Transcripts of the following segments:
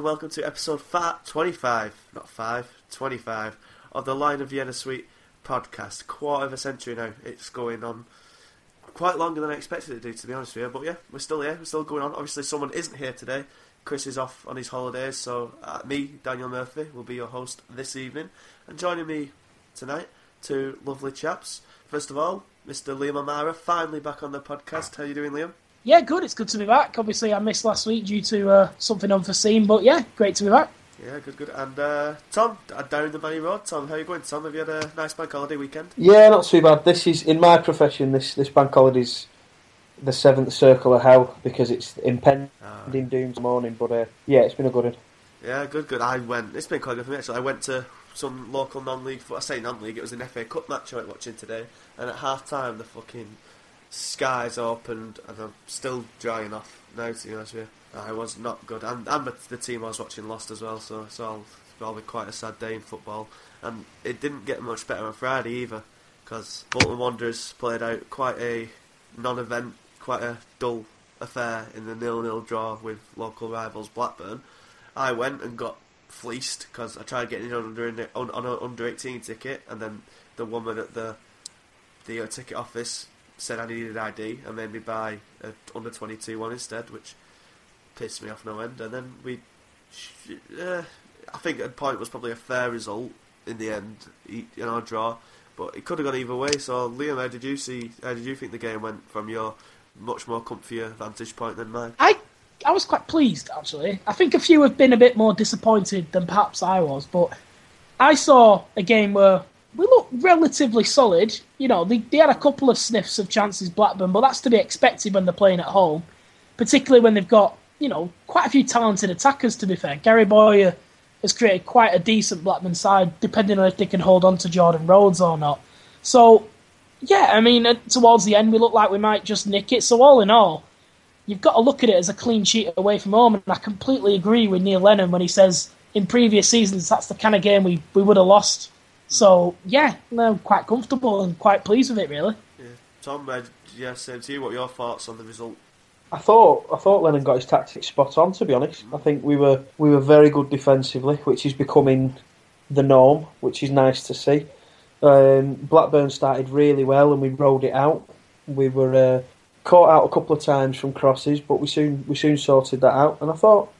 and welcome to episode 25, not 5, 25, of the Lion of Vienna Suite podcast. Quarter of a century now. It's going on quite longer than I expected it to do, to be honest with you. But yeah, we're still here, we're still going on. Obviously, someone isn't here today. Chris is off on his holidays, so uh, me, Daniel Murphy, will be your host this evening. And joining me tonight, two lovely chaps. First of all, Mr. Liam Amara, finally back on the podcast. How you doing, Liam? Yeah, good. It's good to be back. Obviously, I missed last week due to uh, something unforeseen, but yeah, great to be back. Yeah, good, good. And uh, Tom, uh, down the Money Road. Tom, how are you going, Tom? Have you had a nice bank holiday weekend? Yeah, not too bad. This is in my profession. This this bank holiday's the seventh circle of hell because it's impending Ah. doom morning. But uh, yeah, it's been a good one. Yeah, good, good. I went. It's been quite good for me actually. I went to some local non-league. I say non-league. It was an FA Cup match I went watching today, and at half time the fucking skies opened, and I'm still drying off now. To be honest with you, I was not good, and and the- team I was watching lost as well. So it's all probably quite a sad day in football, and it didn't get much better on Friday either, because Bolton Wanderers played out quite a non-event, quite a dull affair in the nil-nil draw with local rivals Blackburn. I went and got fleeced because I tried getting in under on, on an under eighteen ticket, and then the woman at the the uh, ticket office said I needed ID and made me buy a under twenty two one instead, which pissed me off no end. And then we, uh, I think the point was probably a fair result in the end, in our draw. But it could have gone either way. So Liam, how did you see? How did you think the game went from your much more comfier vantage point than mine? I I was quite pleased actually. I think a few have been a bit more disappointed than perhaps I was, but I saw a game where we looked relatively solid. You know, they, they had a couple of sniffs of chances, Blackburn, but that's to be expected when they're playing at home, particularly when they've got you know quite a few talented attackers. To be fair, Gary Bowyer has created quite a decent Blackburn side, depending on if they can hold on to Jordan Rhodes or not. So yeah, I mean, uh, towards the end, we look like we might just nick it. So all in all, you've got to look at it as a clean sheet away from home. And I completely agree with Neil Lennon when he says in previous seasons that's the kind of game we, we would have lost. So yeah, I'm quite comfortable and quite pleased with it, really. Yeah. Tom, uh, yeah, same to you. What are your thoughts on the result? I thought I thought Lennon got his tactics spot on. To be honest, I think we were we were very good defensively, which is becoming the norm, which is nice to see. Um, Blackburn started really well, and we rolled it out. We were uh, caught out a couple of times from crosses, but we soon we soon sorted that out. And I thought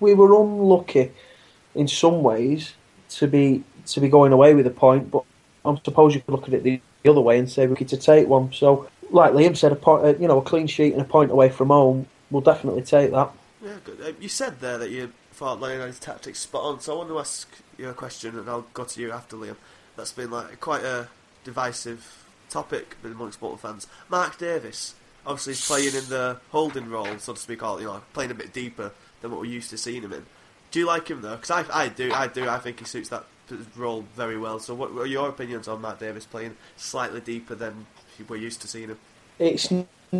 we were unlucky in some ways to be to be going away with a point, but I suppose you could look at it the, the other way and say we could to take one. So, like Liam said, a point, uh, you know, a clean sheet and a point away from home, we'll definitely take that. Yeah, good. Uh, you said there that you thought Lennon had tactics spot on, so I want to ask you a question, and I'll go to you after Liam. That's been like quite a divisive topic amongst Bolton fans. Mark Davies, obviously, he's playing in the holding role, so to speak, or you know, playing a bit deeper than what we're used to seeing him in. Do you like him though? Because I, I do, I do. I think he suits that role very well. So, what are your opinions on Matt Davis playing slightly deeper than we're used to seeing him? It's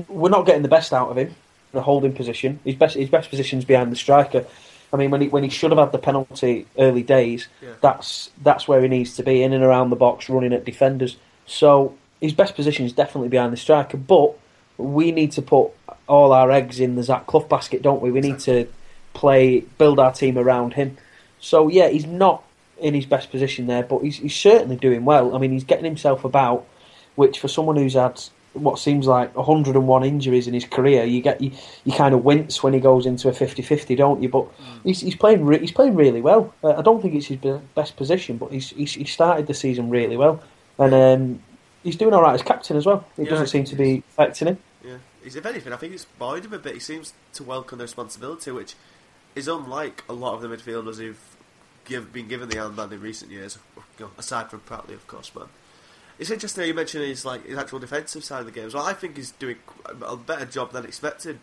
we're not getting the best out of him. The holding position, his best his best position's behind the striker. I mean, when he when he should have had the penalty early days, Yeah. that's that's where he needs to be in and around the box, running at defenders. So his best position is definitely behind the striker. But we need to put all our eggs in the Zach Clough basket, don't we? We need to play, build our team around him. So yeah, he's not in his best position there, but he's he's certainly doing well. I mean, he's getting himself about, which for someone who's had what seems like 101 injuries in his career, you get you, you kind of wince when he goes into a 50-50, don't you? But he's, he's playing re- he's playing really well. Uh, I don't think it's his best position, but he's, he's he started the season really well, and um, he's doing all right as captain as well. It Yeah, doesn't seem to be affecting him. Yeah, he's, if anything, I think it's buoyed him a bit. He seems to welcome the responsibility, which is unlike a lot of the midfielders who've give, been given the armband in recent years. Aside from Pratley, of course, but it's interesting how you mentioned his like his actual defensive side of the game. well. I think he's doing a better job than expected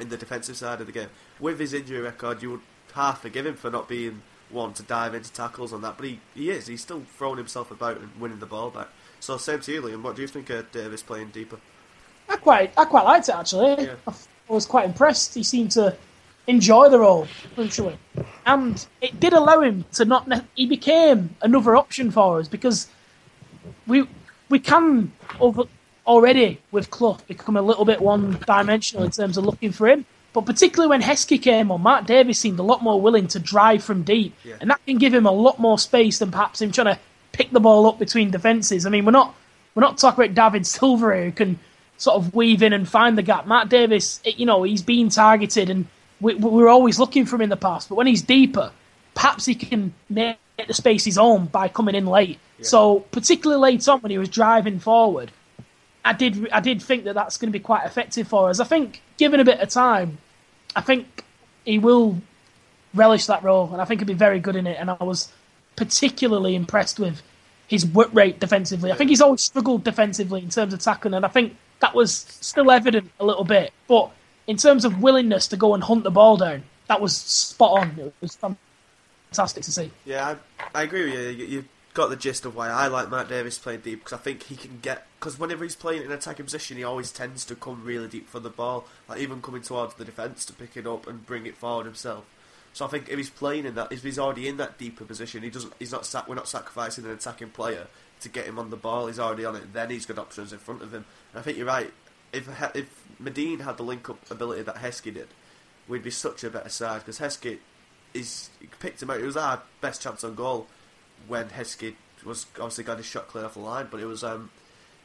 in the defensive side of the game. With his injury record, you would half forgive him for not being one to dive into tackles on that, but he, he is. He's still throwing himself about and winning the ball back. So same to you, Liam. What do you think of Davis playing deeper? I quite I quite liked it actually. Yeah. I was quite impressed. He seemed to enjoy the role, crucially, and it did allow him to not. Ne- he became another option for us because we we can over, already with Clough become a little bit one dimensional in terms of looking for him. But particularly when Heskey came on, Mark Davies seemed a lot more willing to drive from deep, Yeah. and that can give him a lot more space than perhaps him trying to pick the ball up between defences. I mean, we're not we're not talking about David Silva who can sort of weave in and find the gap. Matt Davis, it- you know, he's been targeted, and we, we we're always looking for him in the past. But when he's deeper, perhaps he can make the space his own by coming in late. So particularly late on when he was driving forward, I did I did think that that's going to be quite effective for us. I think given a bit of time, I think he will relish that role, and I think he'll be very good in it. And I was particularly impressed with his work rate defensively. I think he's always struggled defensively in terms of tackling, and I think that was still evident a little bit. But in terms of willingness to go and hunt the ball down, that was spot on. It was fantastic to see. Yeah, I, I agree with you. you. You got the gist of why I like Matt Davis playing deep because I think he can get because whenever he's playing in an attacking position, he always tends to come really deep for the ball, like even coming towards the defence to pick it up and bring it forward himself. So I think if he's playing in that, if he's already in that deeper position, he doesn't. He's not. We're not sacrificing an attacking player to get him on the ball. He's already on it. Then he's got options in front of him. And I think you're right. If if Madine had the link up ability that Heskey did, we'd be such a better side because Heskey is picked him out. It was our best chance on goal when Heskey was obviously got his shot cleared off the line, but it was um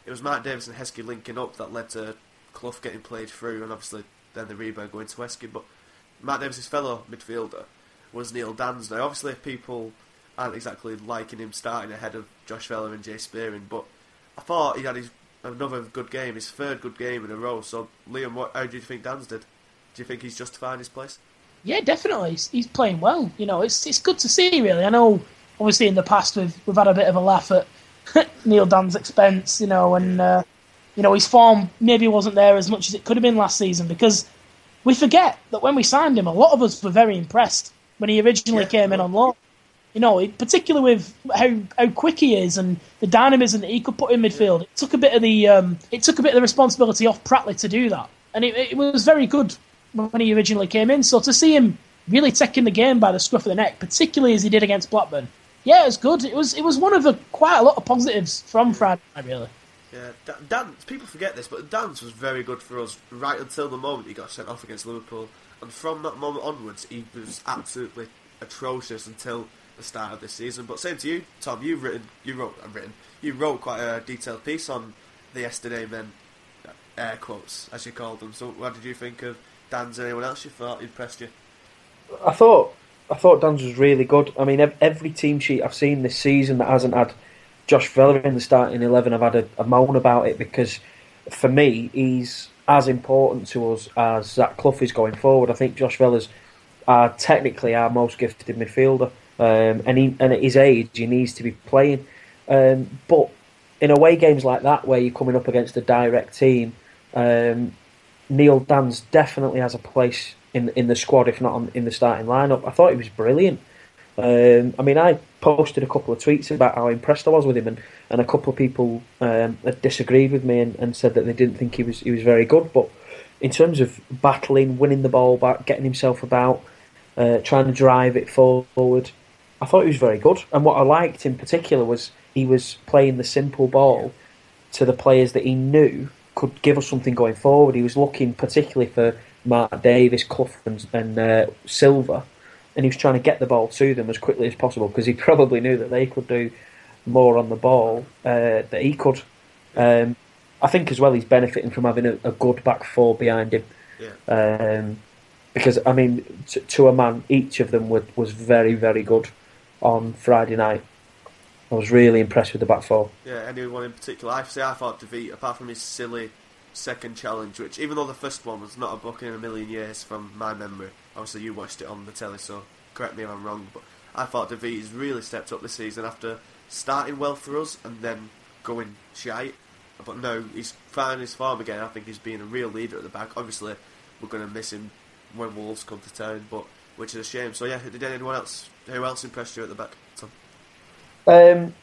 it was Mark Davies and Heskey linking up that led to Clough getting played through, and obviously then the rebound going to Heskey. But Matt Davis's fellow midfielder was Neil Danns. Now, obviously, people aren't exactly liking him starting ahead of Josh Vela and Jay Spearing, but I thought he had his another good game, his third good game in a row. So, Liam, what how do you think Danns did? Do you think he's justifying his place? Yeah, definitely. He's, he's playing well. You know, it's it's good to see. Really, I know. Obviously, in the past, we've we've had a bit of a laugh at Neil Dan's expense. You know, and uh, you know his form maybe wasn't there as much as it could have been last season because we forget that when we signed him, a lot of us were very impressed when he originally Yeah. came in on loan. You know, particularly with how how quick he is and the dynamism that he could put in midfield. It took a bit of the um, it took a bit of the responsibility off Pratley to do that, and it, it was very good when he originally came in. So to see him really taking the game by the scruff of the neck, particularly as he did against Blackburn, yeah, it was good. It was it was one of the quite a lot of positives from Friday really. Yeah, Da- Dan. People forget this, but Danns was very good for us right until the moment he got sent off against Liverpool, and from that moment onwards, he was absolutely atrocious until the start of this season. But same to you, Tom. You've written, you wrote, I've written, you wrote quite a detailed piece on the yesterday men, uh, air quotes as you called them. So, what did you think of Danns? Anyone else you thought impressed you? I thought I thought Danns was really good. I mean, every team sheet I've seen this season that hasn't had Josh Vela in the starting eleven, I've had a, a moan about it because for me, he's as important to us as Zach Clough is going forward. I think Josh Vela's are technically our most gifted midfielder, um, and he, and at his age, he needs to be playing. Um, but in away games like that, where you're coming up against a direct team, um, Neil Danns definitely has a place in in the squad, if not on, in the starting lineup. I thought he was brilliant. Um, I mean, I posted a couple of tweets about how impressed I was with him, and, and a couple of people um, disagreed with me and, and said that they didn't think he was he was very good. But in terms of battling, winning the ball back, getting himself about, uh, trying to drive it forward, I thought he was very good. And what I liked in particular was he was playing the simple ball to the players that he knew could give us something going forward. He was looking particularly for Mark Davies, Clough, and, and uh, Silva, and he was trying to get the ball to them as quickly as possible because he probably knew that they could do more on the ball uh, that he could. Um, I think as well he's benefiting from having a, a good back four behind him. Yeah. Um, because I mean, to, to a man, each of them was, was very, very good on Friday night. I was really impressed with the back four. Yeah, anyone in particular? I say I thought Dervite, apart from his silly second challenge, which even though the first one was not a book in a million years from my memory, obviously you watched it on the telly, so correct me if I'm wrong, but I thought Dervite has really stepped up this season after starting well for us and then going shite. But no, he's found his form again. I think he's being a real leader at the back. Obviously, we're going to miss him when Wolves come to town, but which is a shame. So yeah, did anyone else? Who else impressed you at the back? Tom? Um,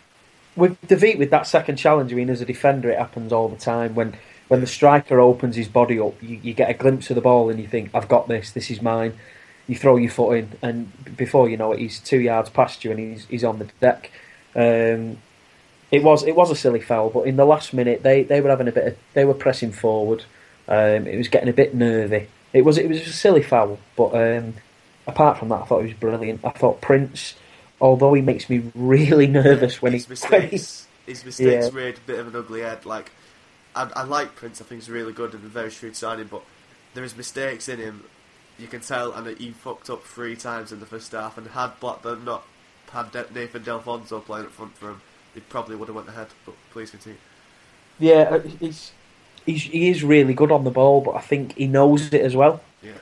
with David, with that second challenge, I mean, as a defender, it happens all the time. When when the striker opens his body up, you, you get a glimpse of the ball and you think, "I've got this. This is mine." You throw your foot in, and before you know it, he's two yards past you and he's he's on the deck. Um, it was it was a silly foul, but in the last minute, they, they were having a bit. Of, they were pressing forward. Um, it was getting a bit nervy It was it was a silly foul, but um, apart from that, I thought he was brilliant. I thought Prince, although he makes me really nervous when he, his when he mistakes, his mistakes Yeah. reared a bit of an ugly head. Like, I, I like Prince. I think he's really good and a very shrewd signing, but there is mistakes in him. You can tell, and he fucked up three times in the first half. And had Blackburn not had Nathan Delfouneso playing up front for him, he probably would have went ahead. But please continue. Yeah, he's, he's he is really good on the ball, but I think he knows it as well. Yeah,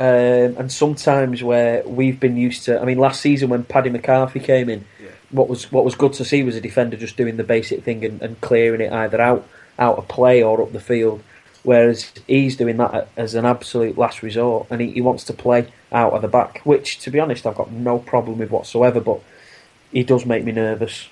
Um, and sometimes where we've been used to, I mean, last season when Paddy McCarthy came in, yeah, what was what was good to see was a defender just doing the basic thing and, and clearing it either out out of play or up the field. Whereas he's doing that as an absolute last resort, and he, he wants to play out of the back, which, to be honest, I've got no problem with whatsoever. But he does make me nervous.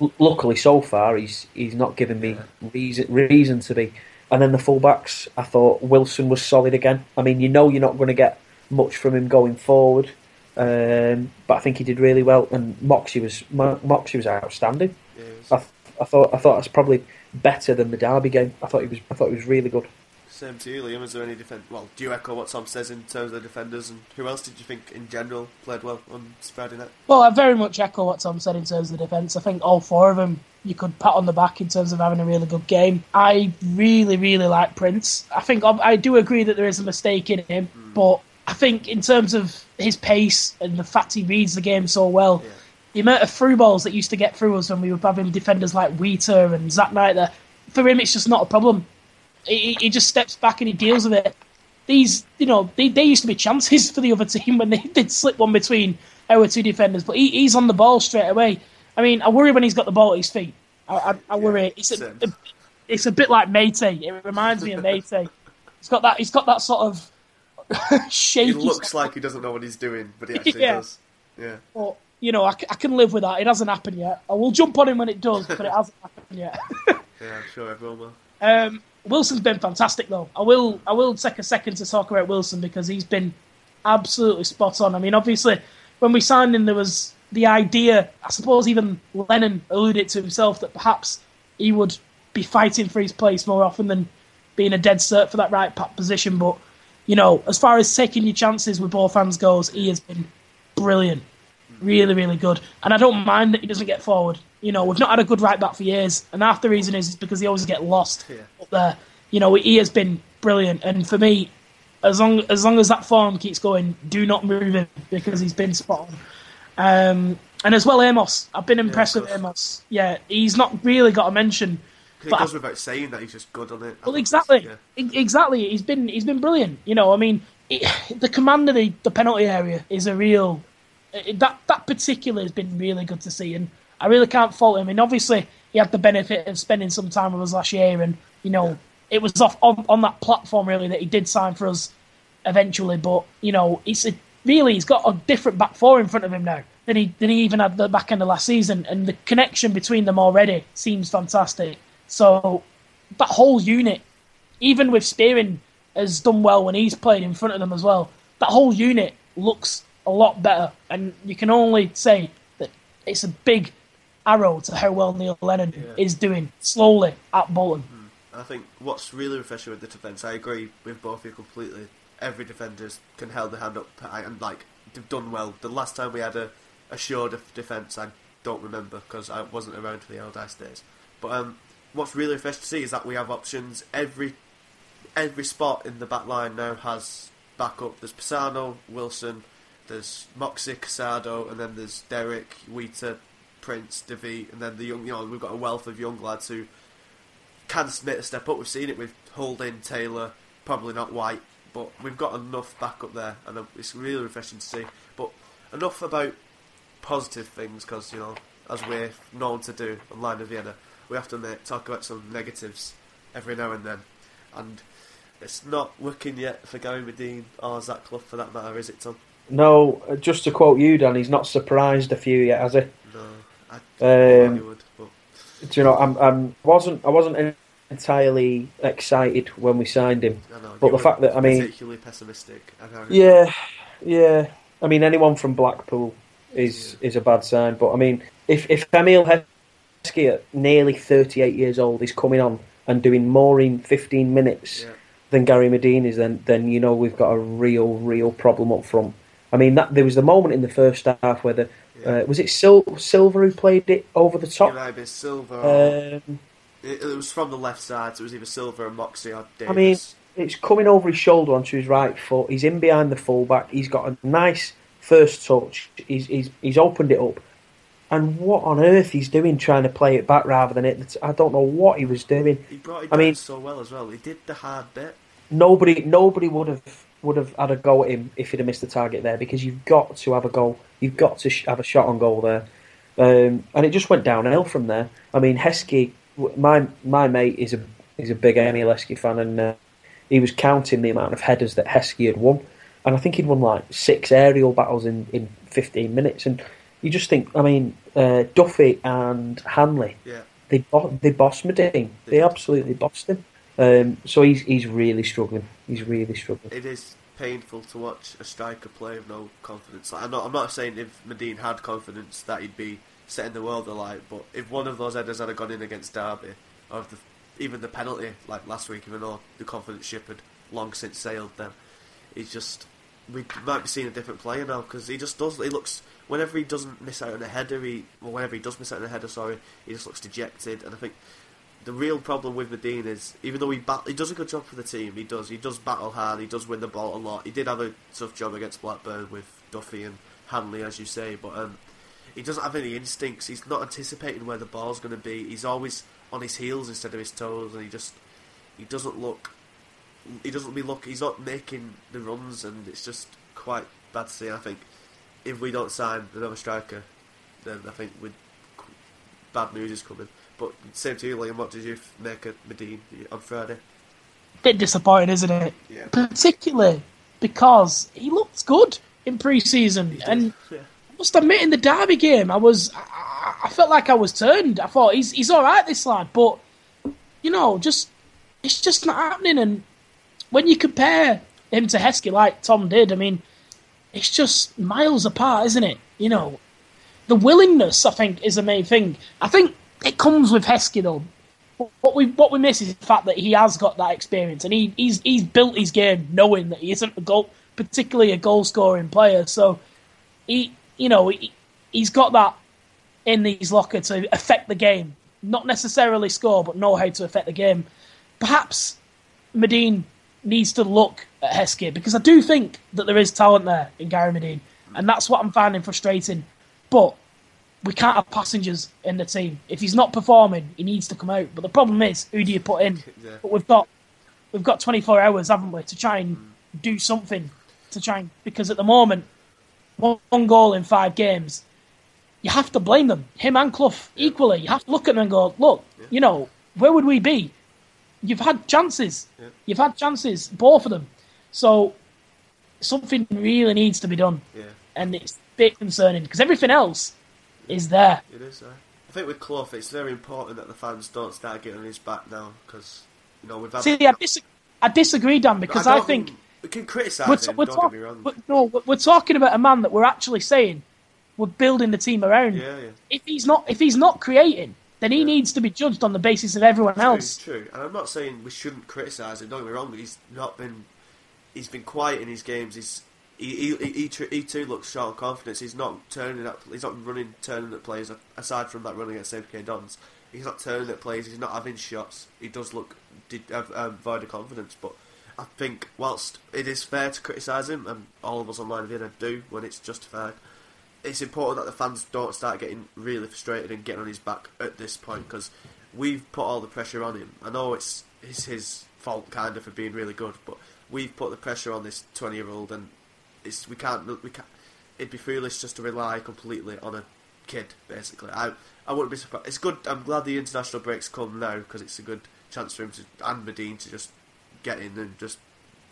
L- luckily, so far, he's he's not given me Yeah. reason reason to be. And then the fullbacks, I thought Wilson was solid again. I mean, you know, you're not going to get much from him going forward, um, but I think he did really well. And Moxey was Mo- Moxey was outstanding. was- I, th- I thought I thought that's probably better than the Derby game. I thought he was I thought he was really good. Same to you, Liam. Is there any defend? Well, do you echo what Tom says in terms of the defenders, and who else did you think in general played well on Friday night? Well, I very much echo what Tom said in terms of the defence. I think all four of them you could pat on the back in terms of having a really good game. I really, really like Prince. I think I do agree that there is a mistake in him, hmm. but I think in terms of his pace and the fact he reads the game so well, Yeah. the amount of through balls that used to get through us when we were having defenders like Wheater and Zat Knight there, for him it's just not a problem. He, he- just steps back and he deals with it. These, you know, they, they used to be chances for the other team when they did slip one between our two defenders, but he, he's on the ball straight away. I mean, I worry when he's got the ball at his feet. I, I, I worry. It's a, a- it's a bit like Mate. It reminds me of Mate. He's got that. He's got that sort of shaky. He looks like he doesn't know what he's doing, but he actually Yeah. does. Yeah. But, you know, I can live with that. It hasn't happened yet. I will jump on him when it does, but it hasn't happened yet. Yeah, I'm sure everyone will. Um, Wilson's been fantastic, though. I will I will take a second to talk about Wilson because he's been absolutely spot on. I mean, obviously, when we signed him, there was the idea. I suppose even Lennon alluded to himself that perhaps he would be fighting for his place more often than being a dead cert for that right position. But you know, as far as taking your chances with both hands goes, he has been brilliant, really, really good. And I don't mind that he doesn't get forward. You know, we've not had a good right back for years, and half the reason is because he always get lost Yeah. up there. You know, he has been brilliant, and for me, as long as long as that form keeps going, do not move him because he's been spot on. Um, and as well, Amos, I've been impressed of with. Amos. Yeah, he's not really got a mention. it goes without saying that he's just good on it. Well, exactly, Yeah. Exactly. He's been he's been brilliant. You know, I mean, it, the command of the, the penalty area is a real it, that that particular has been really good to see, and I really can't fault him. And obviously, he had the benefit of spending some time with us last year, and you know, it was off on, on that platform really that he did sign for us eventually. But you know, it's a, really he's got a different back four in front of him now than he than he even had the back end of last season, and the connection between them already seems fantastic. So that whole unit, even with Spearing, has done well when he's played in front of them as well. That whole unit looks a lot better, and you can only say that it's a big arrow to how well Neil Lennon Yeah. is doing slowly at Bolton. And I think what's really refreshing with the defence, I agree with both of you completely. Every defender can held their hand up and like they've done well. The last time we had a, a sure def- defence, I don't remember because I wasn't around for the old ice days. But um, what's really refreshing to see is that we have options. Every every spot in the back line now has backup. There's Pisano, Wilson, there's Moxey, Casado, and then there's Derek, Wheater, Prince, Devi, and then the young. You know, we've got a wealth of young lads who can make a step up. We've seen it with Holding, Taylor, probably not White, but we've got enough backup there, and it's really refreshing to see. But enough about positive things, because you know, as we're known to do on Lion of Vienna, we have to ma- talk about some negatives every now and then, and it's not working yet for Gary Madine or Zach Clough for that matter, is it, Tom? No, uh, just to quote you, Dan, he's not surprised a few yet, has he? No, I Um, would, but Do you know, I'm, I'm wasn't I wasn't entirely excited when we signed him. Know, but the fact that, I mean- particularly pessimistic. I- Yeah, yeah. I mean, anyone from Blackpool is is a bad sign. But I mean, if if Emile Heskey at nearly 38 years old is coming on and doing more in 15 minutes yeah. than Gary Madine is, then then you know we've got a real, real problem up front. I mean, that there was the moment in the first half where the Yeah. uh, was it Sil- Silva who played it over the It top. might have Silva. Um, it, it was from the left side, so it was either Silva or Moxey or Davis. I mean, it's coming over his shoulder onto his right foot. He's in behind the fullback. He's got a nice first touch. He's he's, he's opened it up. And what on earth he's doing trying to play it back rather than it? I don't know what he was doing. he brought it I down mean- so well as well. He did the hard bit. Nobody nobody would have would have had a go at him if he'd have missed the target there because you've got to have a goal. You've got to sh- have a shot on goal there. Um, and it just went downhill from there. I mean, Heskey, my my mate is a is a big Emile Heskey fan, and uh, he was counting the amount of headers that Heskey had won, and I think he'd won like six aerial battles in, in fifteen minutes. And you just think, I mean, uh, Duffy and Hanley, Yeah. they bo- they bossed Madine. They absolutely bossed him. Um, so he's he's really struggling. He's really struggling. It is painful to watch a striker play with no confidence. Like, I'm not. I'm not saying if Madine had confidence that he'd be setting the world alight. But if one of those headers had gone in against Derby, or the, even the penalty like last week, even though the confidence ship had long since sailed, then he's just we might be seeing a different player now because he just does. He looks whenever he doesn't miss out on a header, he or whenever he does miss out on a header, sorry, he just looks dejected. And I think the real problem with Madine is even though he bat- he does a good job for the team, he does he does battle hard, he does win the ball a lot. He did have a tough job against Blackburn with Duffy and Hanley, as you say, but um, he doesn't have any instincts. He's not anticipating where the ball's going to be. He's always on his heels instead of his toes, and he just he doesn't look he doesn't be look. He's not making the runs, and it's just quite bad to see. I think if we don't sign another striker, then I think we bad news is coming. But same to you, Liam. What did you make of Madine on Friday? bit disappointing, isn't it? Yeah. Particularly because he looked good in pre-season, and yeah. I must admit, in the Derby game, I was I, I felt like I was turned. I thought he's he's all right, this lad, but you know, just it's just not happening. And when you compare him to Heskey, like Tom did, I mean, it's just miles apart, isn't it? You know, the willingness, I think, is the main thing. I think it comes with Heskey though. What we what we miss is the fact that he has got that experience and he, he's he's built his game knowing that he isn't a goal, particularly a goal scoring player. So he you know he, he's got that in his locker to affect the game, not necessarily score, but know how to affect the game. Perhaps Madine needs to look at Heskey because I do think that there is talent there in Gary Madine, and that's what I'm finding frustrating. But we can't have passengers in the team. If he's not performing, he needs to come out. But the problem is, who do you put in? Yeah. But we've got we've got 24 hours, haven't we, to try and mm. do something to try and because at the moment, one, one goal in five games, you have to blame them, him and Clough equally. You have to look at them and go, look, you know, where would we be? You've had chances. Yeah. You've had chances, both of them. So something really needs to be done, Yeah, and it's a bit concerning because everything else is there. it is. Uh, I think with Clough, it's very important that the fans don't start getting on his back now because you know we've had. See, I, dis- I disagree, Dan, because I, don't think we can criticise we're, him. we're, don't talk- get me wrong. but no, we're- we're talking about a man that we're actually saying we're building the team around. yeah, yeah. If he's not, if he's not creating, then he Yeah. needs to be judged on the basis of everyone True, else. True, and I'm not saying we shouldn't criticise him. Don't get me wrong, but he's not been. He's been quiet in his games. He's he he, he, he, too looks short of confidence. He's not turning at. He's not running, turning at plays. Aside from that running against MK Dons, he's not turning at plays. He's not having shots. He does look did um, void of confidence. But I think whilst it is fair to criticise him, and all of us online here do when it's justified, it's important that the fans don't start getting really frustrated and getting on his back at this point because we've put all the pressure on him. I know it's, it's his fault kind of for being really good, but we've put the pressure on this twenty-year-old, and it's we can't we can't. It'd be foolish just to rely completely on a kid. Basically, I I wouldn't be surprised. It's good. I'm glad the international breaks come now because it's a good chance for him to and Medine to just get in and just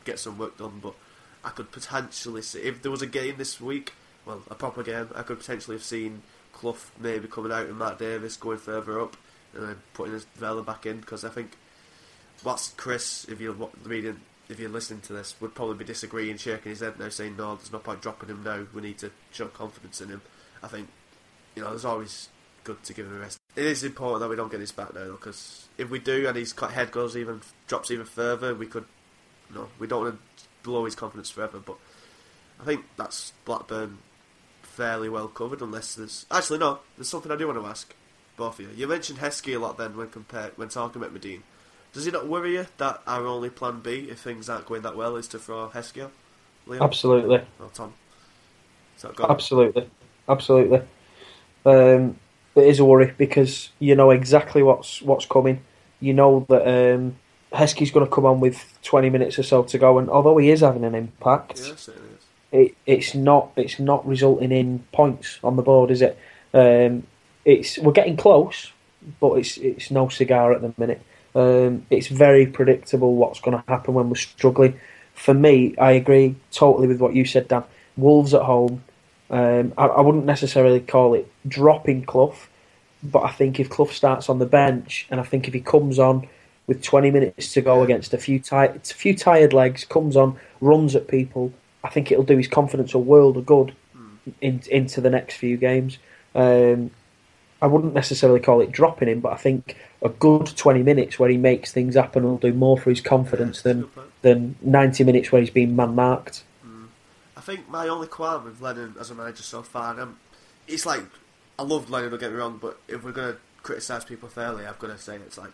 get some work done. But I could potentially see if there was a game this week, well, a proper game, I could potentially have seen Clough maybe coming out and Matt Davis going further up and then putting his Vela back in because I think what's Chris, if you're reading, if you're listening to this, would probably be disagreeing, shaking his head now, saying no, there's no point dropping him now. We need to show confidence in him. I think you know, there's always good to give him a rest. It is important that we don't get his back now, because if we do and his head goes even drops even further, we could you no, we don't want to blow his confidence forever. But I think that's Blackburn fairly well covered, unless there's actually no. There's something I do want to ask both of you. You mentioned Heskey a lot then when compared when talking about Madine. Does it not worry you that our only plan B, if things aren't going that well, is to throw Heskey? Liam? Absolutely. Or Tom? Is that gone? Absolutely, absolutely. Um, it is a worry because you know exactly what's what's coming. You know that um, Heskey's going to come on with 20 minutes or so to go, and although he is having an impact, Yes, it is. it, it's not it's not resulting in points on the board, is it? Um, it's we're getting close, but it's it's no cigar at the minute. Um, it's very predictable what's going to happen when we're struggling. For me, I agree totally with what you said, Dan. Wolves at home. Um, I, I wouldn't necessarily call it dropping Clough, but I think if Clough starts on the bench, and I think if he comes on with 20 minutes to go against a few tired, a few tired legs, comes on, runs at people, I think it'll do his confidence a world of good in, into the next few games. Um, I wouldn't necessarily call it dropping him, but I think a good 20 minutes where he makes things happen will do more for his confidence Yeah, than than 90 minutes where he's been man marked. I think my only qualm with Lennon as a manager so far, and um, it's like I love Lennon. Don't get me wrong, but if we're gonna criticise people fairly, I've got to say it's like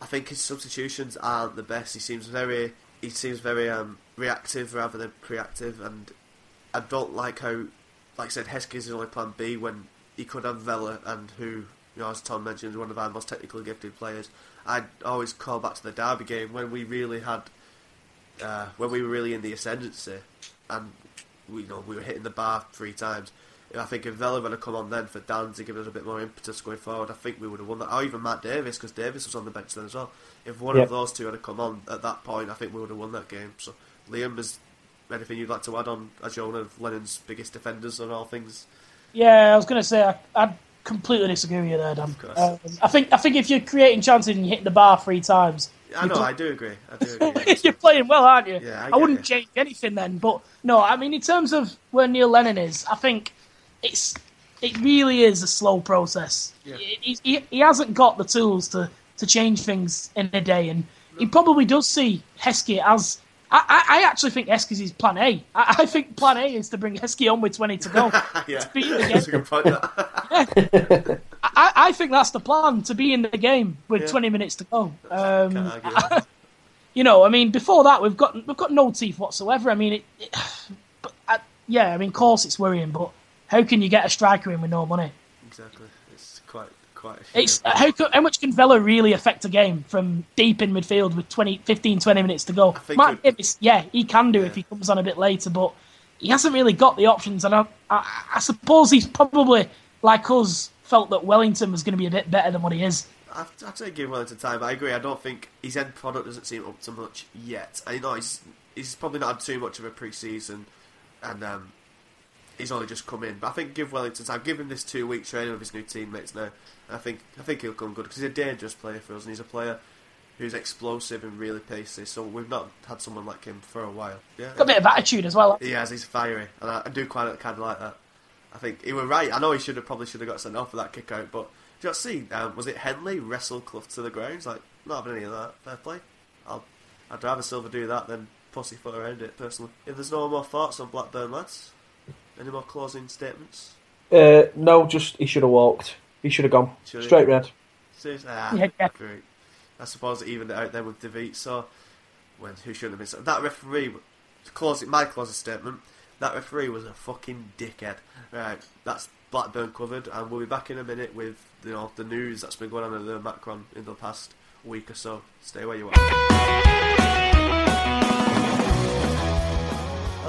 I think his substitutions aren't the best. He seems very he seems very um, reactive rather than proactive, and I don't like how, like I said, Heskey's his only plan B when he could have Vela and who, you know, as Tom mentioned, is one of our most technically gifted players. I'd always call back to the Derby game when we really had, uh, when we were really in the ascendancy, and we, you know, we were hitting the bar three times. I think if Vela had come on then for Dan to give us a bit more impetus going forward, I think we would have won that. Or even Matt Davis, because Davis was on the bench then as well. If one Yeah. of those two had come on at that point, I think we would have won that game. So, Liam, is anything you'd like to add on as you're one of Lennon's biggest defenders on all things? Yeah, I was going to say I, I completely disagree with you there, Dan. Of course. Um, I think I think if you're creating chances and you hit the bar three times, I know, I do agree. I do agree. you're playing well, aren't you? Yeah, I I, wouldn't you. change anything then. But no, I mean in terms of where Neil Lennon is, I think it's it really is a slow process. Yeah. He, he, he hasn't got the tools to, to change things in a day, and he probably does see Heskey as. I, I I actually think Heskey's his plan A. I, I think plan A is to bring Heskey on with 20 to go. yeah, to be in the game. good point. That. I, I think that's the plan to be in the game with Yeah. 20 minutes to go. Um, you know, I mean, before that we've got we've got no teeth whatsoever. I mean, it, it but uh, yeah, I mean, of course it's worrying, but how can you get a striker in with no money? exactly. Quite, It's uh, how how much can Vela really affect a game from deep in midfield with 20, 15, 20 minutes to go? it- Davis, yeah, he can do Yeah. if he comes on a bit later, but he hasn't really got the options. And I, I, I suppose he's probably like us felt that Wellington was going to be a bit better than what he is. I'd, I'd say give Wellington time. I agree. I don't think his end product doesn't seem up to much yet. I know he's he's probably not had too much of a pre-season, and um, he's only just come in. But I think give Wellington time. Give him this two week training with his new teammates now. And I think I think he'll come good because he's a dangerous player for us, and he's a player who's explosive and really pacey. So we've not had someone like him for a while. Yeah, Got a bit of attitude as well. he has. He's fiery, and I, I do quite kind of like that. I think he was right. I know he should have probably should have got sent off for that kick out, but did you see? Um, was it Hanley wrestle Clough to the ground? He's like, not having any of that. Fair play. I'll, I'd rather Silva do that than pussyfoot around it personally. If there's no more thoughts on Blackburn lads, any more closing statements? Uh, no, just he should have walked. He should have gone Should he? straight red. Seriously, ah, Yeah, yeah. great. I suppose it evened it out there with Dervite. So, when who shouldn't have been that referee? to Close it. My closing statement. That referee was a fucking dickhead. Right, that's Blackburn covered, and we'll be back in a minute with you know the news that's been going on in the Macron in the past week or so. Stay where you are.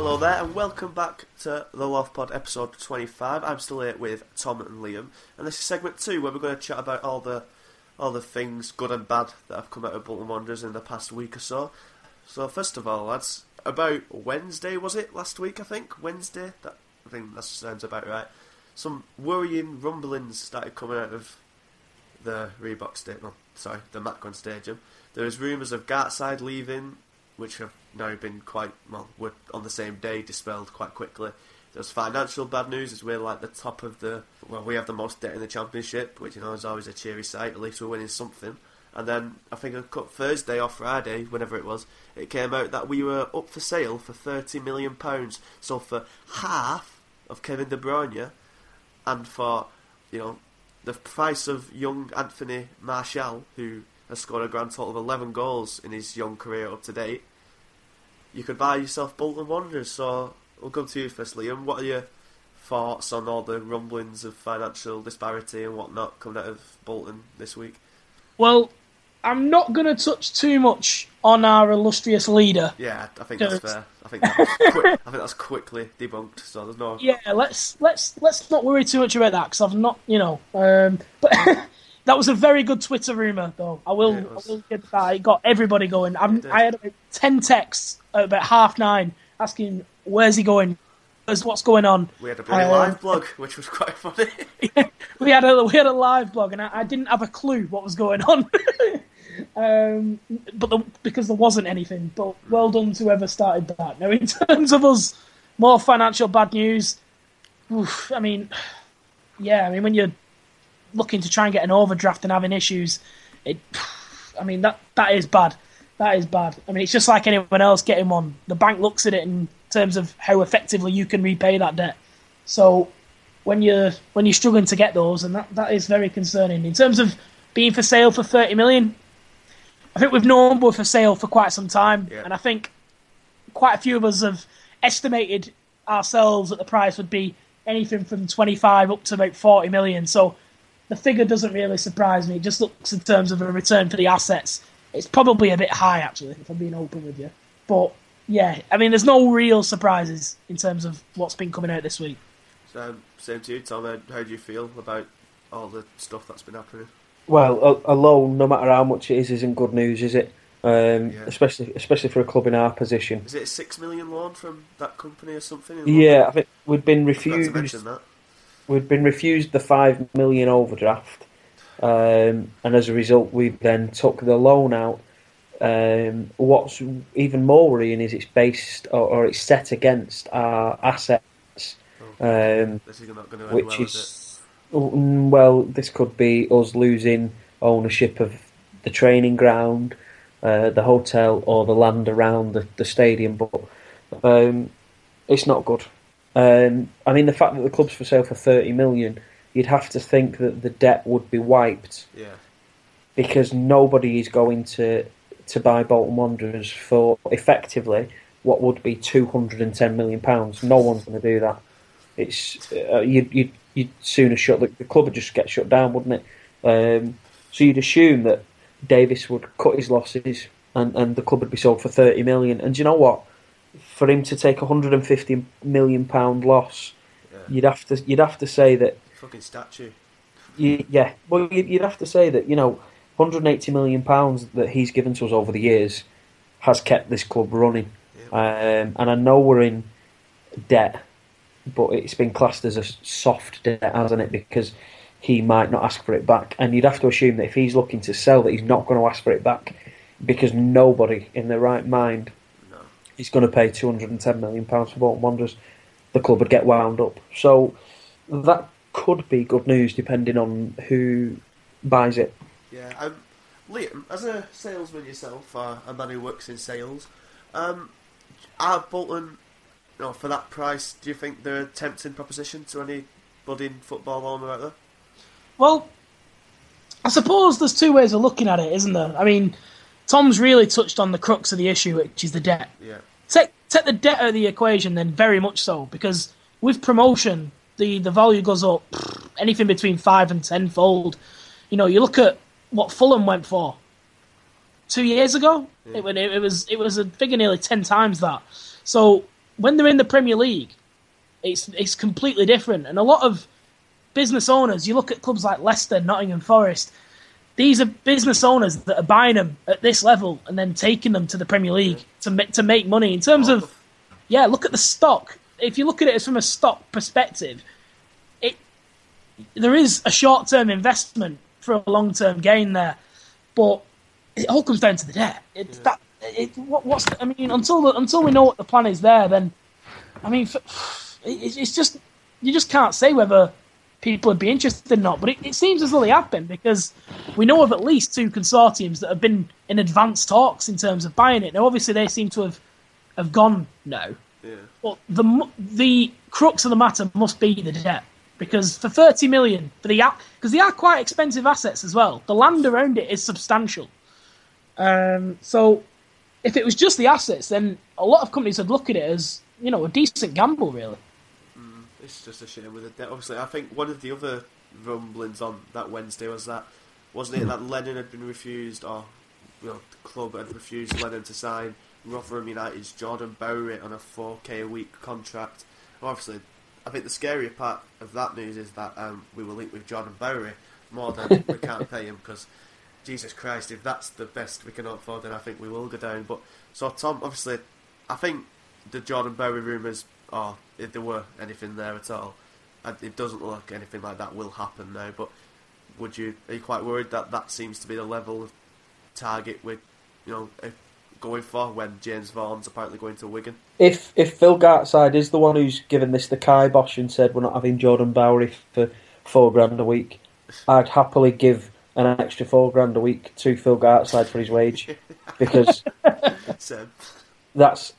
Hello there, and welcome back to the Love Pod episode 25. I'm still here with Tom and Liam, and this is segment two where we're going to chat about all the all the things, good and bad, that have come out of Bolton Wanderers in the past week or so. So first of all, lads, about Wednesday was it last week? I think Wednesday. That I think that sounds about right. Some worrying rumblings started coming out of the Reebok Stadium. Sorry, the Macron Stadium. There was rumours of Gartside leaving, which have now been quite well. Were on the same day dispelled quite quickly. There's financial bad news as we're like the top of the well, we have the most debt in the championship, which you know is always a cheery sight. At least we're winning something. and then I think a cut Thursday or Friday, whenever it was, it came out that we were up for sale for thirty million pounds. So for half of Kevin De Bruyne, and for you know the price of young Anthony Martial, who has scored a grand total of eleven goals in his young career up to date, you could buy yourself Bolton Wanderers. So we'll come to you first, Liam. What are your thoughts on all the rumblings of financial disparity and whatnot coming out of Bolton this week? Well, I'm not going to touch too much on our illustrious leader. Yeah, I think that's fair. I think that's, quick, I think that's quickly debunked. So there's no. Yeah, let's let's let's not worry too much about that because I've not, you know. Um, but that was a very good Twitter rumor, though. I will, Yeah, I will get that. It got everybody going. I had about ten texts at about half nine asking where's he going, what's going on. We had a bloody Uh, live blog, which was quite funny. we had a we had a live blog, and I, I didn't have a clue what was going on. um, but the, because there wasn't anything. But well done to whoever started that. Now, in terms of us, more financial bad news. Oof, I mean, yeah, I mean when you're looking to try and get an overdraft and having issues, it. I mean that that is bad. That is bad. I mean it's just like anyone else getting one. The bank looks at it in terms of how effectively you can repay that debt. So when you're when you're struggling to get those, and that, that is very concerning. In terms of being for sale for thirty million, I think we've known we're for sale for quite some time, Yeah. and I think quite a few of us have estimated ourselves that the price would be anything from twenty five up to about forty million. So the figure doesn't really surprise me. It just looks in terms of a return for the assets. It's probably a bit high, actually, if I'm being open with you. But yeah, I mean, there's no real surprises in terms of what's been coming out this week. So, same to you, Tom. How, how do you feel about all the stuff that's been happening? Well, a, a loan, no matter how much it is, isn't good news, is it? Um, Yeah. Especially, especially for a club in our position. Is it a six million loan from that company or something? Yeah, I think we'd been London? Forgot to refused. mention that. We'd been refused the five million overdraft, um, and as a result, we then took the loan out. Um, what's even more worrying is it's based or, or it's set against our assets, um, This is not going which well, is well, this could be us losing ownership of the training ground, uh, the hotel, or the land around the, the stadium. But um, it's not good. Um, I mean, the fact that the club's for sale for thirty million, you'd have to think that the debt would be wiped? Yeah. because nobody is going to to buy Bolton Wanderers for effectively what would be two hundred and ten million pounds. No one's going to do that. It's uh, you'd, you'd you'd sooner shut the, the club would just get shut down, wouldn't it? Um, so you'd assume that Davis would cut his losses and, and the club would be sold for thirty million. And do you know what? For him to take a hundred and fifty million pound loss, Yeah. you'd have to you'd have to say that Fucking statue. you, yeah, well, you'd, you'd have to say that you know, 180 million pounds that he's given to us over the years has kept this club running. Yeah. Um, and I know we're in debt, but it's been classed as a soft debt, hasn't it? Because he might not ask for it back, and you'd have to assume that if he's looking to sell, that he's not going to ask for it back, because nobody in their right mind No. is going to pay 210 million pounds for Bolton Wanderers. The club would get wound up. So that could be good news, depending on who buys it. Yeah. Um, Liam, as a salesman yourself, uh, a man who works in sales, um, are Bolton, you know, for that price, do you think they're a tempting proposition to any budding football owner out there? Well, I suppose there's two ways of looking at it, isn't there? I mean, Tom's really touched on the crux of the issue, which is the debt. Yeah. Take take the debt out of the equation, then very much so, because with promotion, the, the value goes up anything between five and tenfold. You know, you look at what Fulham went for two years ago. Hmm. It, went- it, was it was a figure nearly ten times that. So when they're in the Premier League, it's it's completely different, and a lot of business owners, you look at clubs like Leicester, Nottingham Forest, these are business owners that are buying them at this level and then taking them to the Premier League to ma- to make money. In terms oh. of, yeah, look at the stock. If you look at it as from a stock perspective, it there is a short term investment for a long term gain there, but it all comes down to the debt. It's that. It, what, what's the, I mean until the, until we know what the plan is there, then I mean f- it, it's just you just can't say whether people would be interested or not. But it, it seems as though they have been because we know of at least two consortiums that have been in advanced talks in terms of buying it. Now, obviously, they seem to have have gone now. Yeah. But the the crux of the matter must be the debt because for thirty million for the because they are quite expensive assets as well. The land around it is substantial. Um, so if it was just the assets, then a lot of companies would look at it as you know a decent gamble, really. It's just a shame with the debt. Obviously, I think one of the other rumblings on that Wednesday was that wasn't it that Lennon had been refused, or you know, the club had refused Lennon to sign Rotherham United's Jordan Bowery on a 4k a week contract. Obviously, I think the scarier part of that news is that um, we were linked with Jordan Bowery more than we can't pay him because Jesus Christ, if that's the best we can afford, then I think we will go down. But so Tom, obviously, I think the Jordan Bowery rumours, or if there were anything there at all, it doesn't look anything like that will happen now. But would you are you quite worried that that seems to be the level of target we're you know going for when James Vaughan's apparently going to Wigan? If if Phil Gartside is the one who's given this the kibosh and said we're not having Jordan Bowery for four grand a week, I'd happily give an extra four grand a week to Phil Gartside for his wage because that's.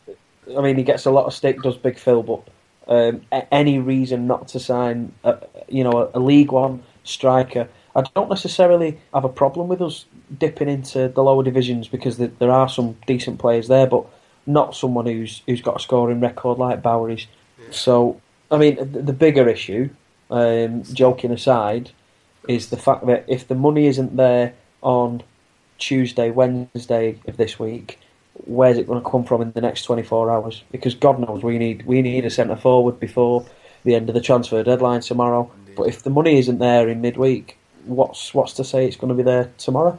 I mean, he gets a lot of stick, does Big Phil, but um, any reason not to sign, a, you know, a, a League One striker, I don't necessarily have a problem with us dipping into the lower divisions because there, there are some decent players there, but not someone who's who's got a scoring record like Bowery's. So, I mean, the, the bigger issue, um, joking aside, is the fact that if the money isn't there on Tuesday, Wednesday of this week, where's it going to come from in the next 24 hours? Because God knows we need we need a centre forward before the end of the transfer deadline tomorrow. Indeed. But if the money isn't there in midweek, what's what's to say it's going to be there tomorrow?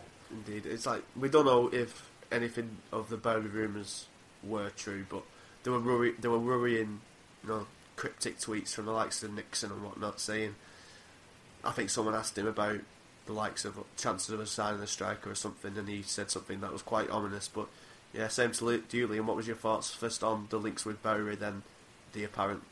It's like we don't know if anything of the Bowery rumours were true, but they were worry- were worrying, you know, cryptic tweets from the likes of Nixon and whatnot, saying, I think someone asked him about the likes of chances of us signing a striker or something, and he said something that was quite ominous. But yeah, same to you, Liam. What was your thoughts first on the links with Bowery, then the apparent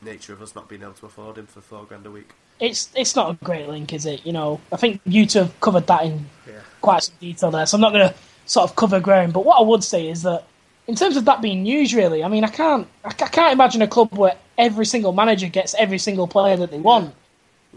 nature of us not being able to afford him for four grand a week? It's it's not a great link, is it? You know, I think you two have covered that in Yeah. quite some detail there, so I'm not going to sort of cover ground. But what I would say is that in terms of that being news, really, I mean, I can't I I can't imagine a club where every single manager gets every single player that they want.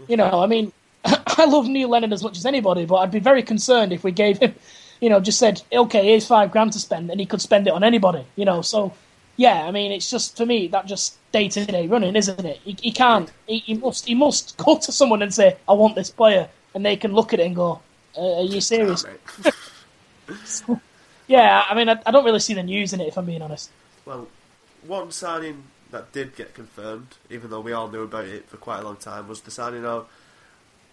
You know, I mean, I love Neil Lennon as much as anybody, but I'd be very concerned if we gave him, you know, just said, okay, here's five grand to spend, and he could spend it on anybody. You know, so yeah, I mean, it's just for me that just day to day running, isn't it? He, he can't. He, he must. He must go to someone and say, "I want this player," and they can look at it and go, uh, "Are you serious?" Mate. Yeah, I mean, I, I don't really see the news in it if I'm being honest. Well, one signing that did get confirmed, even though we all knew about it for quite a long time, was the signing of.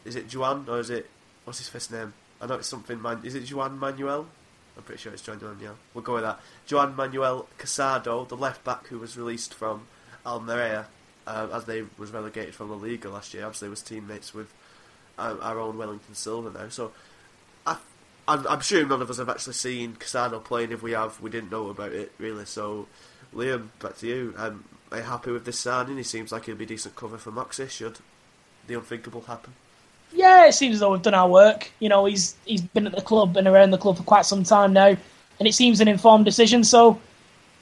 Is it Juan or is it what's his first name? I know it's something. Man, is it Juan Manuel? I'm pretty sure it's Juan Manuel. We'll go with that. Juan Manuel Casado, the left back who was released from Almeria uh, as they was relegated from La Liga last year. Obviously, was teammates with uh, our own Wellington Silva now. So I, I'm, I'm sure none of us have actually seen Casado playing. If we have, we didn't know about it really. So, Liam, back to you. Um, are you happy with this signing? He seems like he'll be decent cover for Moxey should the unthinkable happen. Yeah, it seems as though we've done our work. You know, he's he's been at the club and around the club for quite some time now, and it seems an informed decision. So,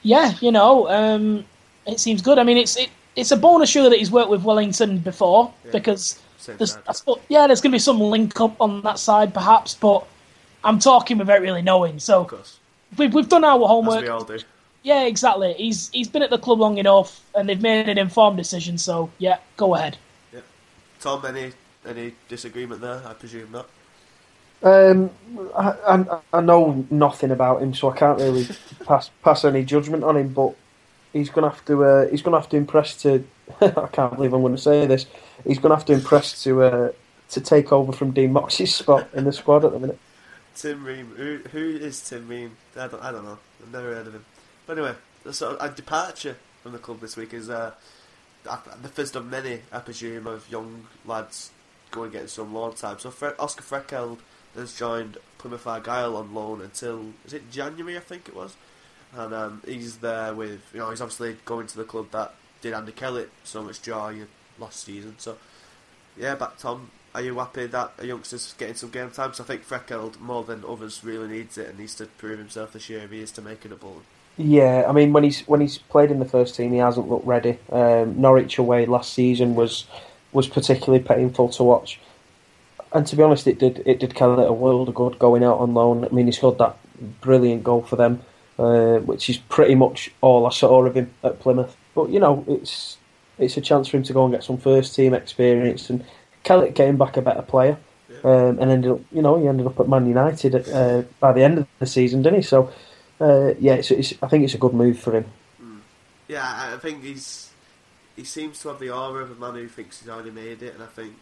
yeah, you know, um, it seems good. I mean, it's it, it's a bonus surely that he's worked with Wellington before Yeah. because there's. Suppose, yeah, there's going to be some link up on that side perhaps, but I'm talking without really knowing. So we've we've done our as homework. we all do. Yeah, exactly. He's he's been at the club long enough, and they've made an informed decision. So yeah, go ahead. Yeah, Tom, any any disagreement there? I presume not. Um, I, I, I know nothing about him, so I can't really pass pass any judgment on him. But he's gonna have to uh, he's gonna have to impress to. I can't believe I'm going to say this. He's gonna have to impress to uh, to take over from Dean Moxey's spot in the squad at the minute. Tim Ream. Who, who is Tim Ream? I don't, I don't know. I've never heard of him. But anyway, so a departure from the club this week is uh, the first of many, I presume, of young lads going getting some loan time. So Fre- Oscar Threlkeld has joined Plymouth Argyle on loan until is it January? I think it was, and um, he's there with you know he's obviously going to the club that did Andy Kellett so much joy last season. So yeah, back Tom. Are you happy that a youngster's getting some game time? So I think Threlkeld, more than others, really needs it and needs to prove himself this year if he is to make it a Bolton. Yeah, I mean when he's when he's played in the first team, he hasn't looked ready. Um, Norwich away last season was was particularly painful to watch, and to be honest, it did it did Kellett a world of good going out on loan. I mean, he scored that brilliant goal for them, uh, which is pretty much all I saw of him at Plymouth. But you know, it's it's a chance for him to go and get some first team experience, and Kellett came back a better player, um, and ended up you know he ended up at Man United uh, by the end of the season, didn't he? So uh, yeah, it's, it's, I think it's a good move for him. Mm. Yeah, I think he's he seems to have the aura of a man who thinks he's already made it, and I think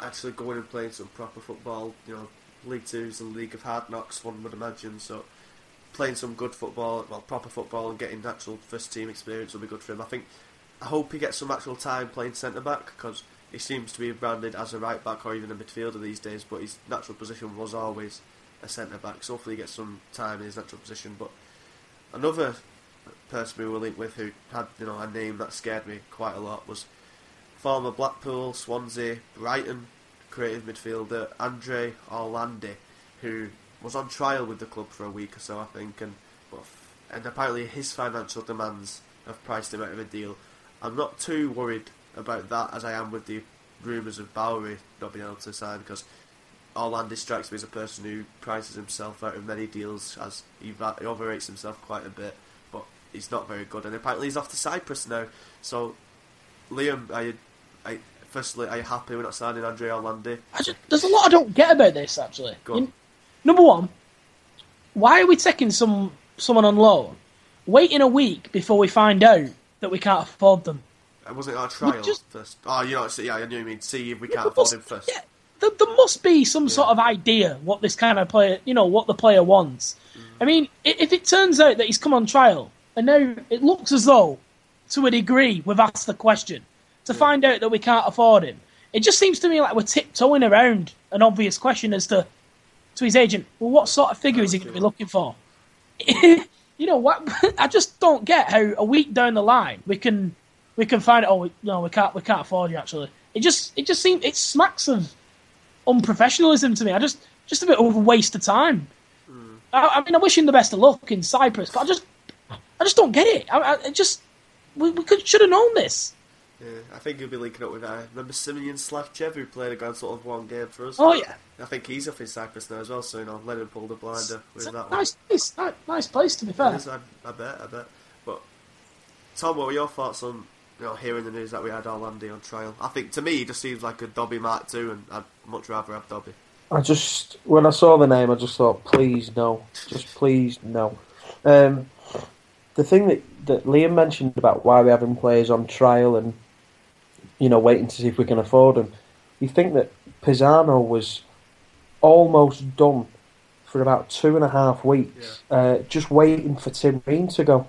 actually going and playing some proper football, you know, League Two is a league of hard knocks, one would imagine. So playing some good football, well, proper football, and getting actual first team experience will be good for him. I think. I hope he gets some actual time playing centre back because he seems to be branded as a right back or even a midfielder these days. But his natural position was always a centre back. So hopefully he gets some time in his natural position. But another person we were linked with who had you know a name that scared me quite a lot was former Blackpool, Swansea, Brighton creative midfielder Andre Orlandi, who was on trial with the club for a week or so, I think, and and apparently his financial demands have priced him out of a deal. I'm not too worried about that as I am with the rumours of Bowery not being able to sign because Orlandi strikes me as a person who prices himself out of many deals as he, he overrates himself quite a bit, but he's not very good. And apparently he's off to Cyprus now. So, Liam, are you, are, firstly, are you happy we're not signing Andre Orlandi? Just, there's a lot I don't get about this actually. You, number one, why are we taking some someone on loan, waiting a week before we find out that we can't afford them? Uh, wasn't it our trial just, first? Oh, you know, yeah, I knew you mean see if we can't afford him first. Yeah, there, there must be some yeah. sort of idea what this kind of player, you know, what the player wants. Mm. I mean, if it turns out that he's come on trial, and now it looks as though, to a degree, we've asked the question to find out that we can't afford him. It just seems to me like we're tiptoeing around an obvious question as to to his agent. Well, what sort of figure is he going to be looking for? you know what? I just don't get how a week down the line we can we can find oh no we can't we can't afford you actually. It just it just seems it smacks of unprofessionalism to me. I just just a bit of a waste of time. Mm. I, I, mean, I wish him the best of luck in Cyprus, but I just I just don't get it. I, I just we, we could should have known this. Yeah, I think he'll be linking up with uh, remember Simeon Slavchev who played a grand sort of one game for us. Oh yeah, I think he's off in Cyprus now as well. So you know, let him pull the blinder with that nice, one. Nice, nice place to be fair. Is, I, I bet, I bet. But Tom, what were your thoughts on you know, hearing the news that we had Orlandi on trial. I think to me, he just seems like a Dobbie Mark too, and I'd much rather have Dobbie. I just when I saw the name, I just thought, please no, just please no. Um, the thing that that Liam mentioned about why we're having players on trial and you know waiting to see if we can afford them, you think that Pisano was almost done for about two and a half weeks, yeah. uh, just waiting for Tim Ream to go.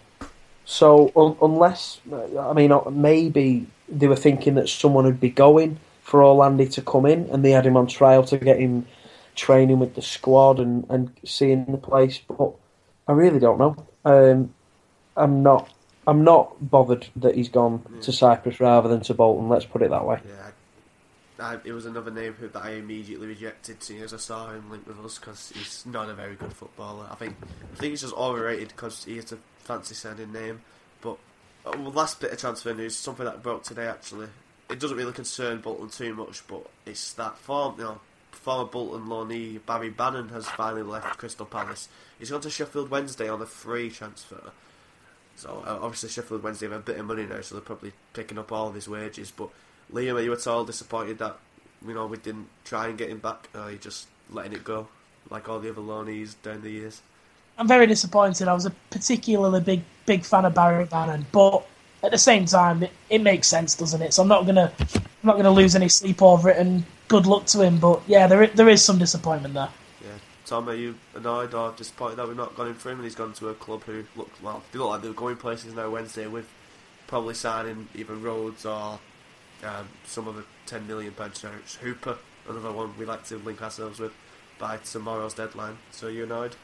So un- unless, I mean, uh, maybe they were thinking that someone would be going for Orlandi to come in, and they had him on trial to get him training with the squad and, and seeing the place. But I really don't know. Um, I'm not. I'm not bothered that he's gone yeah. to Cyprus rather than to Bolton. Let's put it that way. Yeah, I, it was another name that I immediately rejected, seeing as I saw him linked with us because he's not a very good footballer. I think I think he's just overrated because he has a fancy sounding name. But uh, last bit of transfer news, something that broke today actually. It doesn't really concern Bolton too much, but it's that form, you know, former Bolton loanee Barry Bannan has finally left Crystal Palace. He's gone to Sheffield Wednesday on a free transfer. So obviously Sheffield Wednesday have a bit of money now, so they're probably picking up all of his wages. But Liam, are you at all disappointed that you know we didn't try and get him back? Or are you just letting it go like all the other loanees down the years? I'm very disappointed. I was a particularly big big fan of Barry Bannan, but at the same time, it, it makes sense, doesn't it? So I'm not gonna I'm not gonna lose any sleep over it. And good luck to him. But yeah, there there is some disappointment there. Tom, are you annoyed or disappointed that we've not got him for him and he's gone to a club who look well? They look like they're going places now Wednesday with probably signing either Rhodes or um, some other ten million pound Hooper, another one we like to link ourselves with by tomorrow's deadline. So you annoyed?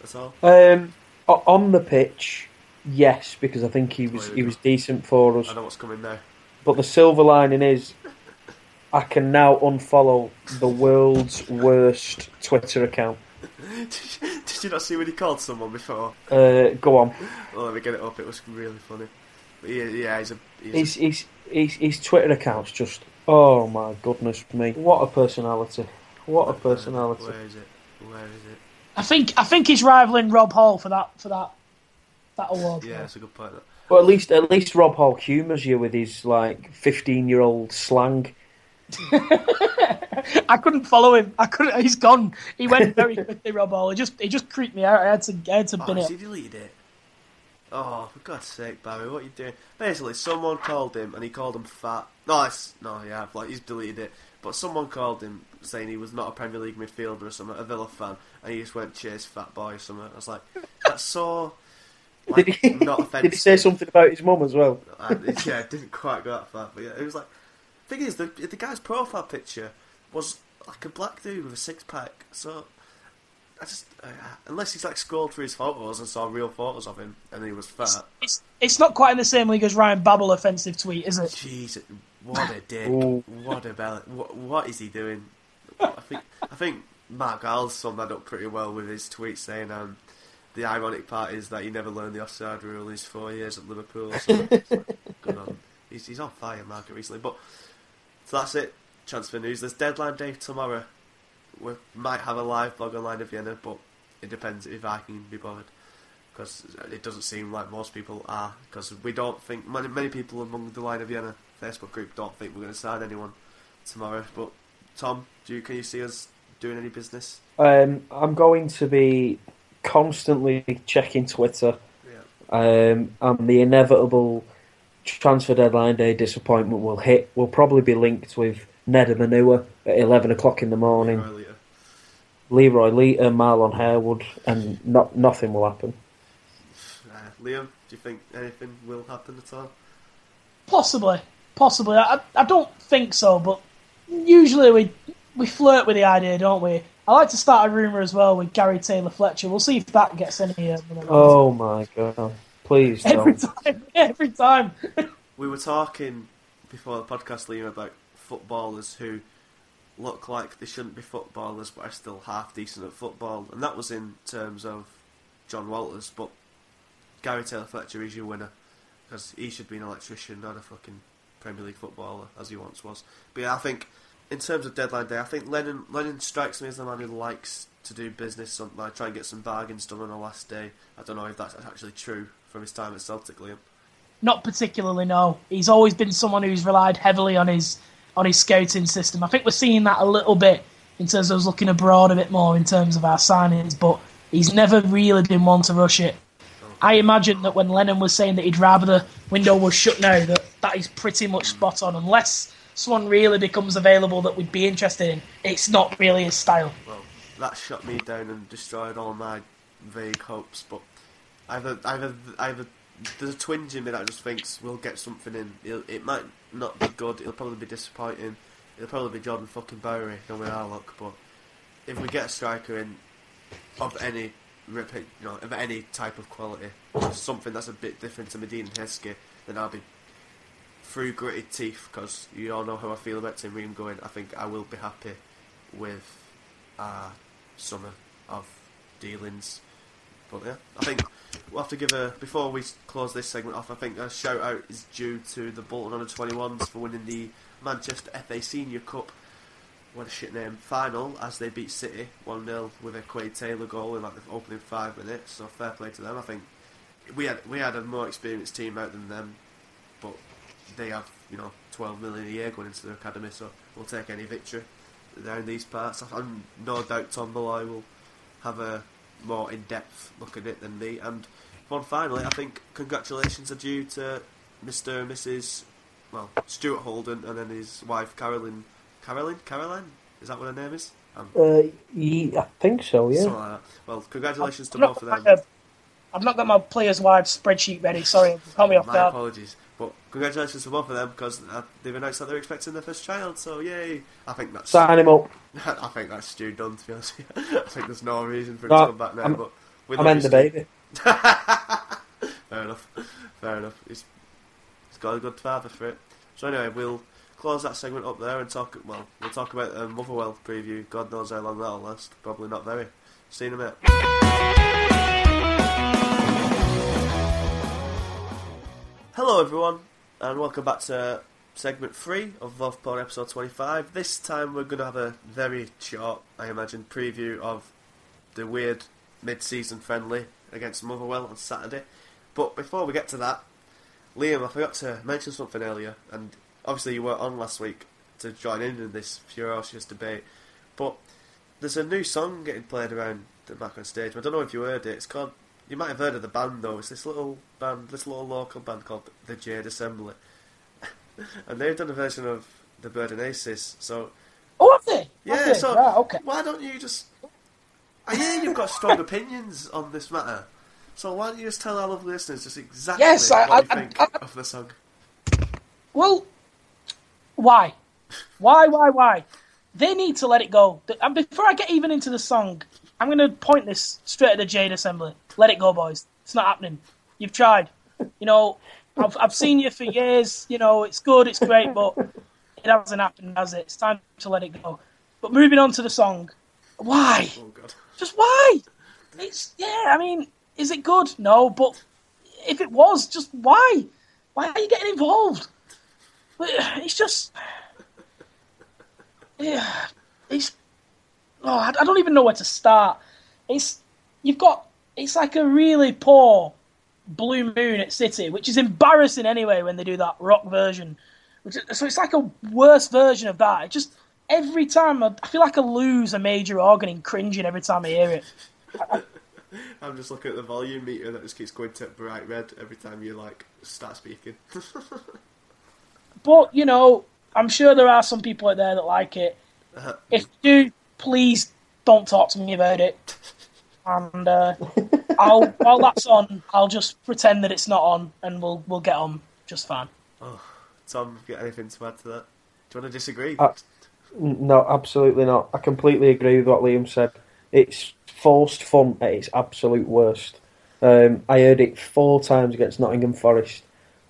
That's all. Um, on the pitch, yes, because I think he was he was decent for us. I know what's coming there. But the silver lining is I can now unfollow the world's worst Twitter account. Did you not see when he called someone before? Uh, go on. Well, let me get it up. It was really funny. But yeah, yeah, he's a. He's His, his, his, his Twitter account's just, oh my goodness me. What a personality. What a personality. Where is it? Where is it? I think I think he's rivaling Rob Hall for that for that that award. Yeah, that's a good point. That. Well, at least at least Rob Hall humours you with his like fifteen year old slang. I couldn't follow him. I couldn't. He's gone. He went very quickly, Rob Hall. He just he just creeped me out. I had to I had to Oh, bin has it. he deleted it? Oh, for God's sake, Barry, what are you doing? Basically, someone called him and he called him fat. No, it's, no, yeah, like he's deleted it. But someone called him saying he was not a Premier League midfielder or something, a Villa fan, and he just went chase fat boy or something. I was like, that's so like, Did he, not offensive. did he say something about his mum as well? And yeah, it didn't quite go that far, but yeah, it was like. Thing is, the the guy's profile picture was like a black dude with a six pack. So I just uh, unless he's like scrolled through his photos and saw real photos of him and he was fat. It's it's not quite in the same league as Ryan Babel offensive tweet, is it? Jesus, what a dick! What a belly! What, what is he doing? I think I think Mark Giles summed that up pretty well with his tweet saying um, the ironic part is that he never learned the offside rule in his four years at Liverpool. So it's good on. He's, he's on fire, Market recently. But so that's it. Transfer news. There's deadline day tomorrow. We might have a live blog on Lion of Vienna, but it depends if I can be bothered. Because it doesn't seem like most people are. Because we don't think many many people among the Lion of Vienna Facebook group don't think we're going to sign anyone tomorrow. But Tom, do you, can you see us doing any business? Um, I'm going to be constantly checking Twitter, Yeah. um, and the inevitable transfer deadline day disappointment will hit. Will probably be linked with Ned Manua at 11 o'clock in the morning. Earlier. Leroy Lita, Marlon Harewood, and not nothing will happen. Uh, Liam, do you think anything will happen at all? Possibly, possibly. I, I don't think so, but usually we we flirt with the idea, don't we? I like to start a rumor as well with Gary Taylor Fletcher. We'll see if that gets any. Uh, Oh my god! Please every don't. time, every time. We were talking before the podcast, Liam, about footballers who look like they shouldn't be footballers but are still half decent at football, and that was in terms of John Walters. But Gary Taylor Fletcher is your winner because he should be an electrician, not a fucking Premier League footballer as he once was. But yeah, I think in terms of deadline day, I think Lennon Lennon strikes me as the man who likes to do business, some, like try and get some bargains done on the last day. I don't know if that's actually true from his time at Celtic, Liam. Not particularly, no. He's always been someone who's relied heavily on his on his scouting system. I think we're seeing that a little bit in terms of us looking abroad a bit more in terms of our signings, but he's never really been one to rush it. I imagine that when Lennon was saying that he'd rather the window was shut now, that that is pretty much spot on. Unless someone really becomes available that we'd be interested in, it's not really his style. well, that shut me down and destroyed all my vague hopes. But either, either, either there's a twinge in me that just thinks we'll get something in. It'll, it might not be good. It'll probably be disappointing. It'll probably be Jordan fucking Bowery, knowing our luck. But if we get a striker in of any you know, of any type of quality, something that's a bit different to Madine Heskey, then I'll be through gritted teeth because you all know how I feel about Tim Ream going. I think I will be happy with uh, summer of dealings. But yeah, I think we'll have to give a before we close this segment off. I think a shout out is due to the Bolton under 21s for winning the Manchester FA Senior Cup. What a shit name final as they beat City 1 0 with a Quade Taylor goal in like the opening five minutes. So fair play to them. I think we had we had a more experienced team out than them, they have you know 12 million a year going into their academy, so we'll take any victory there in these parts. I'm no doubt Tom Malloy will have a more in-depth look at it than me. And one finally, I think congratulations are due to Mr. and Mrs. Well, Stuart Holden and then his wife Carolyn. Carolyn? Caroline? Is that what her name is? Um, Uh, ye- I think so. Yeah. Like that. Well, congratulations to I've not both of them. my- I've not got my players' wives spreadsheet ready. Sorry, call me off My guard. apologies. Congratulations to both of them because uh, they've announced that they're expecting their first child. So yay! I think that's Sign him up. I think that's Stu done. To be honest, you. I think there's no reason for him No, to come back now. I'm- but we I love meant you, the baby. Fair enough. Fair enough. He's, he's got a good father for it. So anyway, we'll close that segment up there and talk. Well, we'll talk about the Motherwell preview. God knows how long that'll last. Probably not very. See you in a minute. Hello, everyone, and welcome back to segment three of Love Porn episode 25. This time we're going to have a very short, I imagine, preview of the weird mid season friendly against Motherwell on Saturday. But before we get to that, Liam, I forgot to mention something earlier, and obviously you weren't on last week to join in in this ferocious debate. But there's a new song getting played around the back on stage. I don't know if you heard it. It's called. You might have heard of the band though. It's this little band, this little local band called the Jade Assembly, and they've done a version of the Blaydon Races. So Oh, have they? yeah, Have they? so Right, okay. why don't you just? I hear you've got strong opinions on this matter. So why don't you just tell our lovely listeners just exactly Yes, I- what you I- think I- of the song? Well, why? Why, why, why? They need to let it go. And before I get even into the song, I'm going to point this straight at the Jade Assembly. Let it go, boys. It's not happening. You've tried. You know, I've, I've seen you for years. You know, it's good, it's great, but it hasn't happened, has it? It's time to let it go. But moving on to the song. Why? Oh god. Just why? It's yeah. I mean, is it good? No, but if it was, just why? Why are you getting involved? It's just yeah. It's oh, I I don't even know where to start. It's you've got it's like a really poor Blue Moon at City, which is embarrassing anyway when they do that rock version. So it's like a worse version of that. It just every time I, I feel like I lose a major organ in cringing every time I hear it. I'm just looking at the volume meter that just keeps going to bright red every time you like start speaking. But you know, I'm sure there are some people out there that like it. Uh, If you do, please don't talk to me about it. And uh, I'll while that's on, I'll just pretend that it's not on, and we'll we'll get on just fine. Tom, have you got anything to add to that? Do you want to disagree? Uh, No, absolutely not. I completely agree with what Liam said. It's forced fun at its absolute worst. Um, I heard it four times against Nottingham Forest,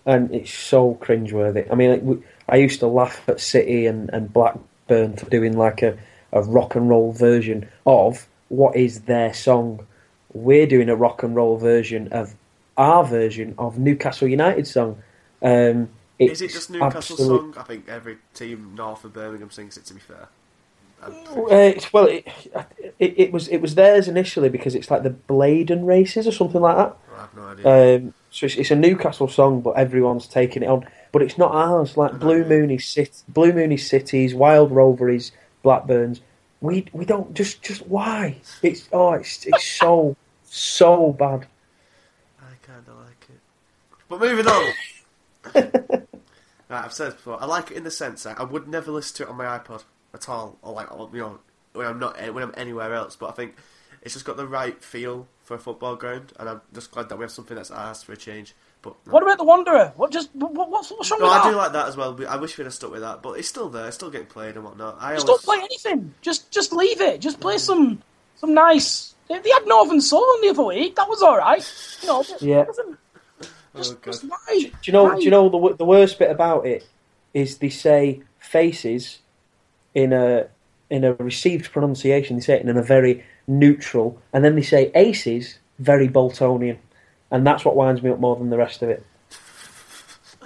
and it's so cringeworthy. I mean, like, we- I used to laugh at City and, and Blackburn for doing like a, a rock and roll version of what is their song. We're doing a rock and roll version of our version of Newcastle United song. Um, Is it just Newcastle absolute- song? I think every team north of Birmingham sings it. To be fair, Uh, well, it, it, it was it was theirs initially because it's like the Blaydon Races or something like that. I have no idea. Um, so it's, it's a Newcastle song, but everyone's taking it on. But it's not ours. Like Blue Moon is Cit- Blue Moon is Cities, Wild Rover is Blackburns. We we don't just just why? It's oh it's it's so so bad. I kind of like it. But moving on. right, I've said before. I like it in the sense that I would never listen to it on my iPod at all, or like you know when I'm not when I'm anywhere else. But I think it's just got the right feel for a football ground, and I'm just glad that we have something that's ours for a change. But no. What about the Wanderer? What just what, what's what's wrong No, with I that? do like that as well. I wish we'd have stuck with that, but it's still there. It's still getting played and whatnot. I just always, don't play anything. Just just leave it. Just play some some nice. They, they had Northern Soul on the other week. That was all right. You know, but Yeah. Oh, just, Oh, God. just why? Do you know? Why? Do you know the the worst bit about it is they say faces in a in a received pronunciation. They say it in a very neutral, and then they say aces very Boltonian, and that's what winds me up more than the rest of it.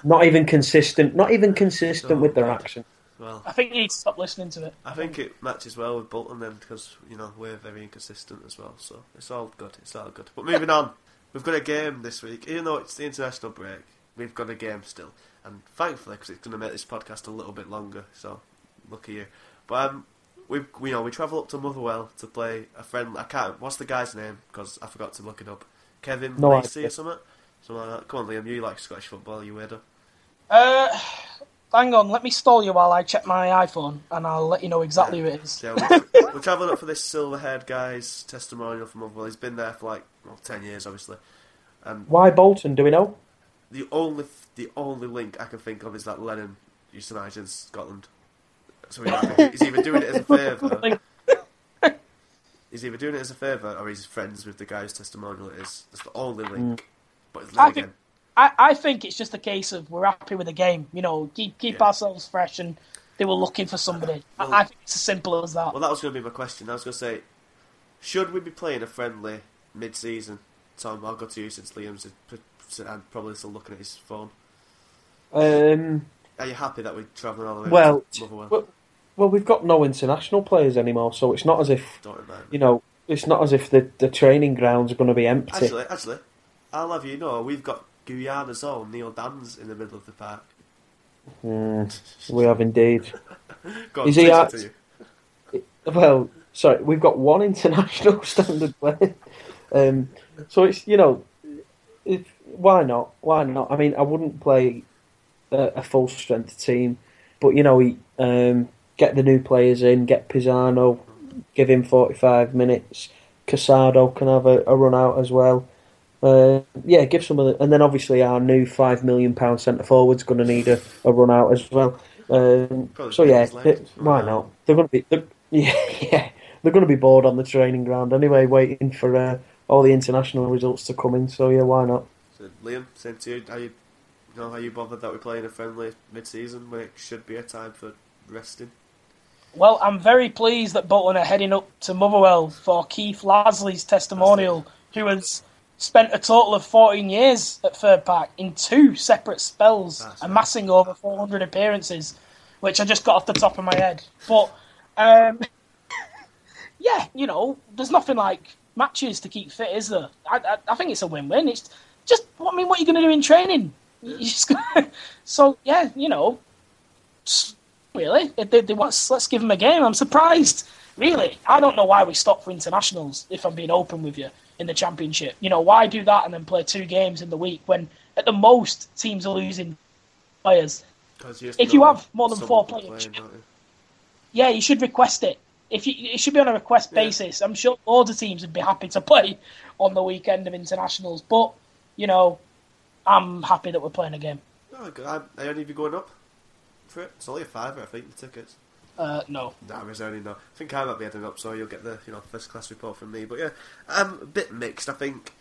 Not even consistent. Not even consistent Oh, with their God. accent. Well, I think you need to stop listening to it. I think it matches well with Bolton then because you know we're very inconsistent as well. So it's all good. It's all good. But moving on, we've got a game this week. Even though it's the international break, we've got a game still, and thankfully because it's going to make this podcast a little bit longer. So lucky you. But um, we we you know we travel up to Motherwell to play a friend. I can't. What's the guy's name? Because I forgot to look it up. Kevin No Lacey idea. or something. Something like that. Come on, Liam. You like Scottish football, you weirdo. Uh, hang on. Let me stall you while I check my iPhone, and I'll let you know exactly who it is. So we're, we're travelling up for this silver-haired guy's testimonial from Motherwell. He's been there for like well, ten years, obviously. And Why Bolton? Do we know? the only the only link I can think of is that Lennon used to manage in Scotland. So he's either, he's either doing it as a favour, he's either doing it as a favour, or he's friends with the guy's testimonial. It is. That's the only link. But then I again, I, I think it's just a case of we're happy with the game. You know, keep keep Yeah. ourselves fresh, and they were looking for somebody. Well- I, I think it's as simple as that. Well, that was going to be my question. I was going to say, should we be playing a friendly mid-season? Tom, I'll go to you since Liam's and probably still looking at his phone. Um, Are you happy that we're travelling all the way well, to Motherwell? Well, we've got no international players anymore, so it's not as if Don't remind me. you know, it's not as if the, the training grounds are going to be empty. Actually, actually, I'll have you know, we've got Guyana's own Neil Danns in the middle of the park. Mm, we have indeed. On, Is he at- to you. Well, sorry, we've got one international standard player. Um, so it's you know, if, why not? Why not? I mean, I wouldn't play a, a full strength team, but you know, he, um, get the new players in, get Pisano, give him forty five minutes. Casado can have a, a run out as well. Uh, yeah, give some of the, and then obviously our new five million pound centre forward's going to need a, a run out as well. Um, so yeah, it- why not? They're going to be, yeah, yeah, they're going to be bored on the training ground anyway, waiting for uh, all the international results to come in. So yeah, why not? So, Liam, same to you. Are you, you know, are you bothered that we're playing a friendly mid-season when it should be a time for resting? Well, I'm very pleased that Bolton are heading up to Motherwell for Keith Lasley's testimonial, who has spent a total of 14 years at Fir Park in two separate spells, That's right. amassing over 400 appearances, which I just got off the top of my head. But, um, yeah, you know, there's nothing like matches to keep fit, is there? I, I, I think it's a win-win. It's just, I mean, what are you going to do in training? Just gonna, so, yeah, you know, s- really. If they, they want, let's give them a game. I'm surprised. Really, I don't know why we stop for internationals. If I'm being open with you, in the championship, you know, why do that and then play two games in the week when at the most teams are losing players? If you have more than four players. playing, you? Yeah, you should request it. If you, it should be on a request Yeah. basis. I'm sure all the teams would be happy to play on the weekend of internationals. But you know, I'm happy that we're playing a game. No, good. Are are any of you going up for it? It's only a fiver, I think, the tickets. Uh, no, Nah, there's only no. I think I might be heading up, so you'll get the you know first class report from me. But yeah, I'm a bit mixed. I think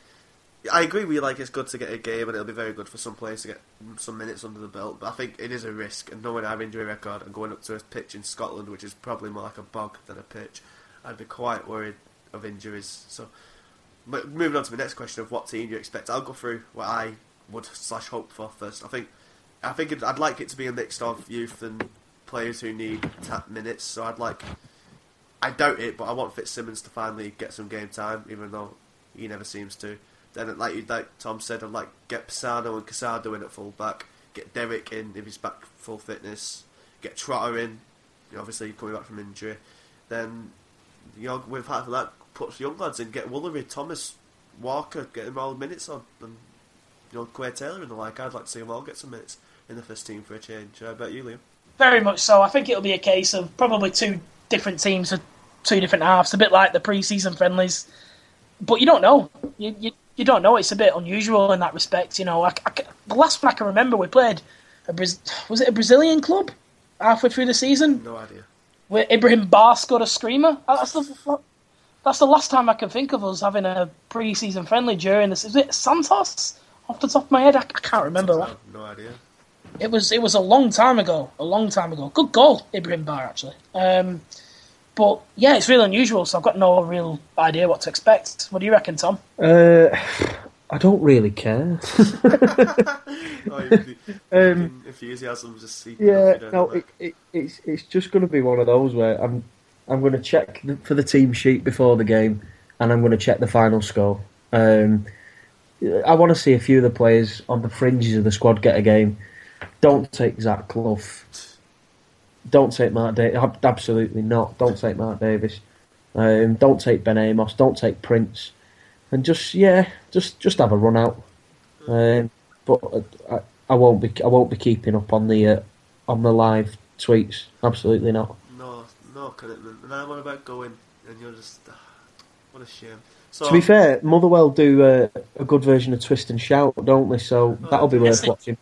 I agree with you. Like it's good to get a game, and it'll be very good for some players to get some minutes under the belt. But I think it is a risk, and knowing our injury record and going up to a pitch in Scotland, which is probably more like a bog than a pitch, I'd be quite worried of injuries. So, but moving on to the next question of what team do you expect, I'll go through what I would slash hope for first. I think I think I'd like it to be a mix of youth and players who need tap minutes. So I'd like. I doubt it, but I want Fitzsimmons to finally get some game time, even though he never seems to. Then, like like Tom said, I'd like get Pisano and Casado in at full back, get Derek in if he's back full fitness, get Trotter in, obviously coming back from injury. Then, you know, with half of that, put young lads in, get Woolery, Thomas, Walker, get them all minutes on, and you know, Quade Taylor and the like. I'd like to see them all get some minutes in the first team for a change. I bet you, Liam. very much so. I think it'll be a case of probably two different teams for two different halves, a bit like the pre-season friendlies. But you don't know. You, you, you don't know. It's a bit unusual in that respect. You know, I, I the last one I can remember, we played a was it a Brazilian club halfway through the season No idea. where Ibrahim Ba scored a screamer. That's the that's the last time I can think of us having a pre-season friendly during this. Is it Santos? Off the top of my head, I, I can't remember. that. no idea. It was it was a long time ago. A long time ago. Good goal, Ibrahim Ba actually. Um, but yeah, it's really unusual, so I've got no real idea what to expect. What do you reckon, Tom? Uh, I don't really care. Oh, the, Um, enthusiasm just seeping Yeah, no, it, it, it's it's just going to be one of those where I'm I'm going to check the, for the team sheet before the game, and I'm going to check the final score. Um, I want to see a few of the players on the fringes of the squad get a game. Don't take Zach Clough. Don't take Mark Davies. Absolutely not. Don't take Mark Davies. Um, don't take Ben Amos. Don't take Prince. And just yeah, just just have a run out. Um, but I, I won't be I won't be keeping up on the uh, on the live tweets. Absolutely not. No, no commitment. And I'm on about going, and you're just. ah, what a shame. So, To be fair, Motherwell do uh, a good version of Twist and Shout, don't they? So that'll be worth watching.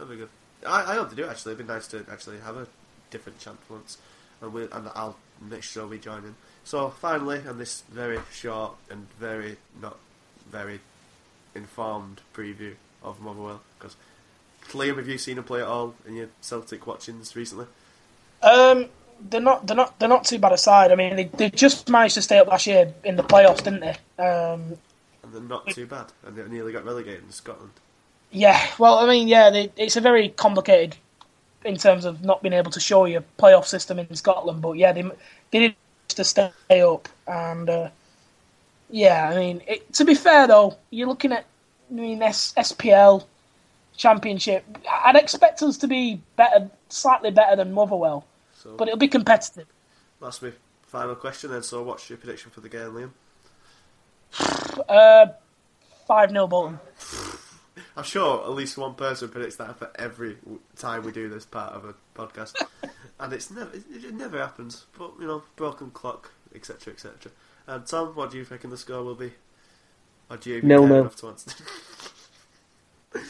That'd be good. I, I hope to do actually. It'd be nice to actually have a different chant once. And, we, and I'll make sure we join in. So, finally, on this very short and very, not very informed preview of Motherwell? Because Liam, have you seen him play at all in your Celtic watchings recently? Um, they're not they're not they're not too bad a side. I mean, they, they just managed to stay up last year in the playoffs, didn't they? Um, And they're not too bad, and they nearly got relegated in Scotland. Yeah. Well, I mean, yeah, they, it's a very complicated in terms of not being able to show you playoff system in Scotland. But yeah, they they did to stay up, and uh, yeah, I mean, it, to be fair though, you're looking at I mean S, SPL Championship. I'd expect us to be better, slightly better than Motherwell, So but it'll be competitive. that's my final question. Then, so what's your prediction for the game, Liam? Uh, five 0 Bolton. I'm sure at least one person predicts that for every time we do this part of a podcast, and it's never it, it never happens. But you know, broken clock, etc., etc. And Tom, what do you reckon the score will be? Or do you even Nil care nil. to answer?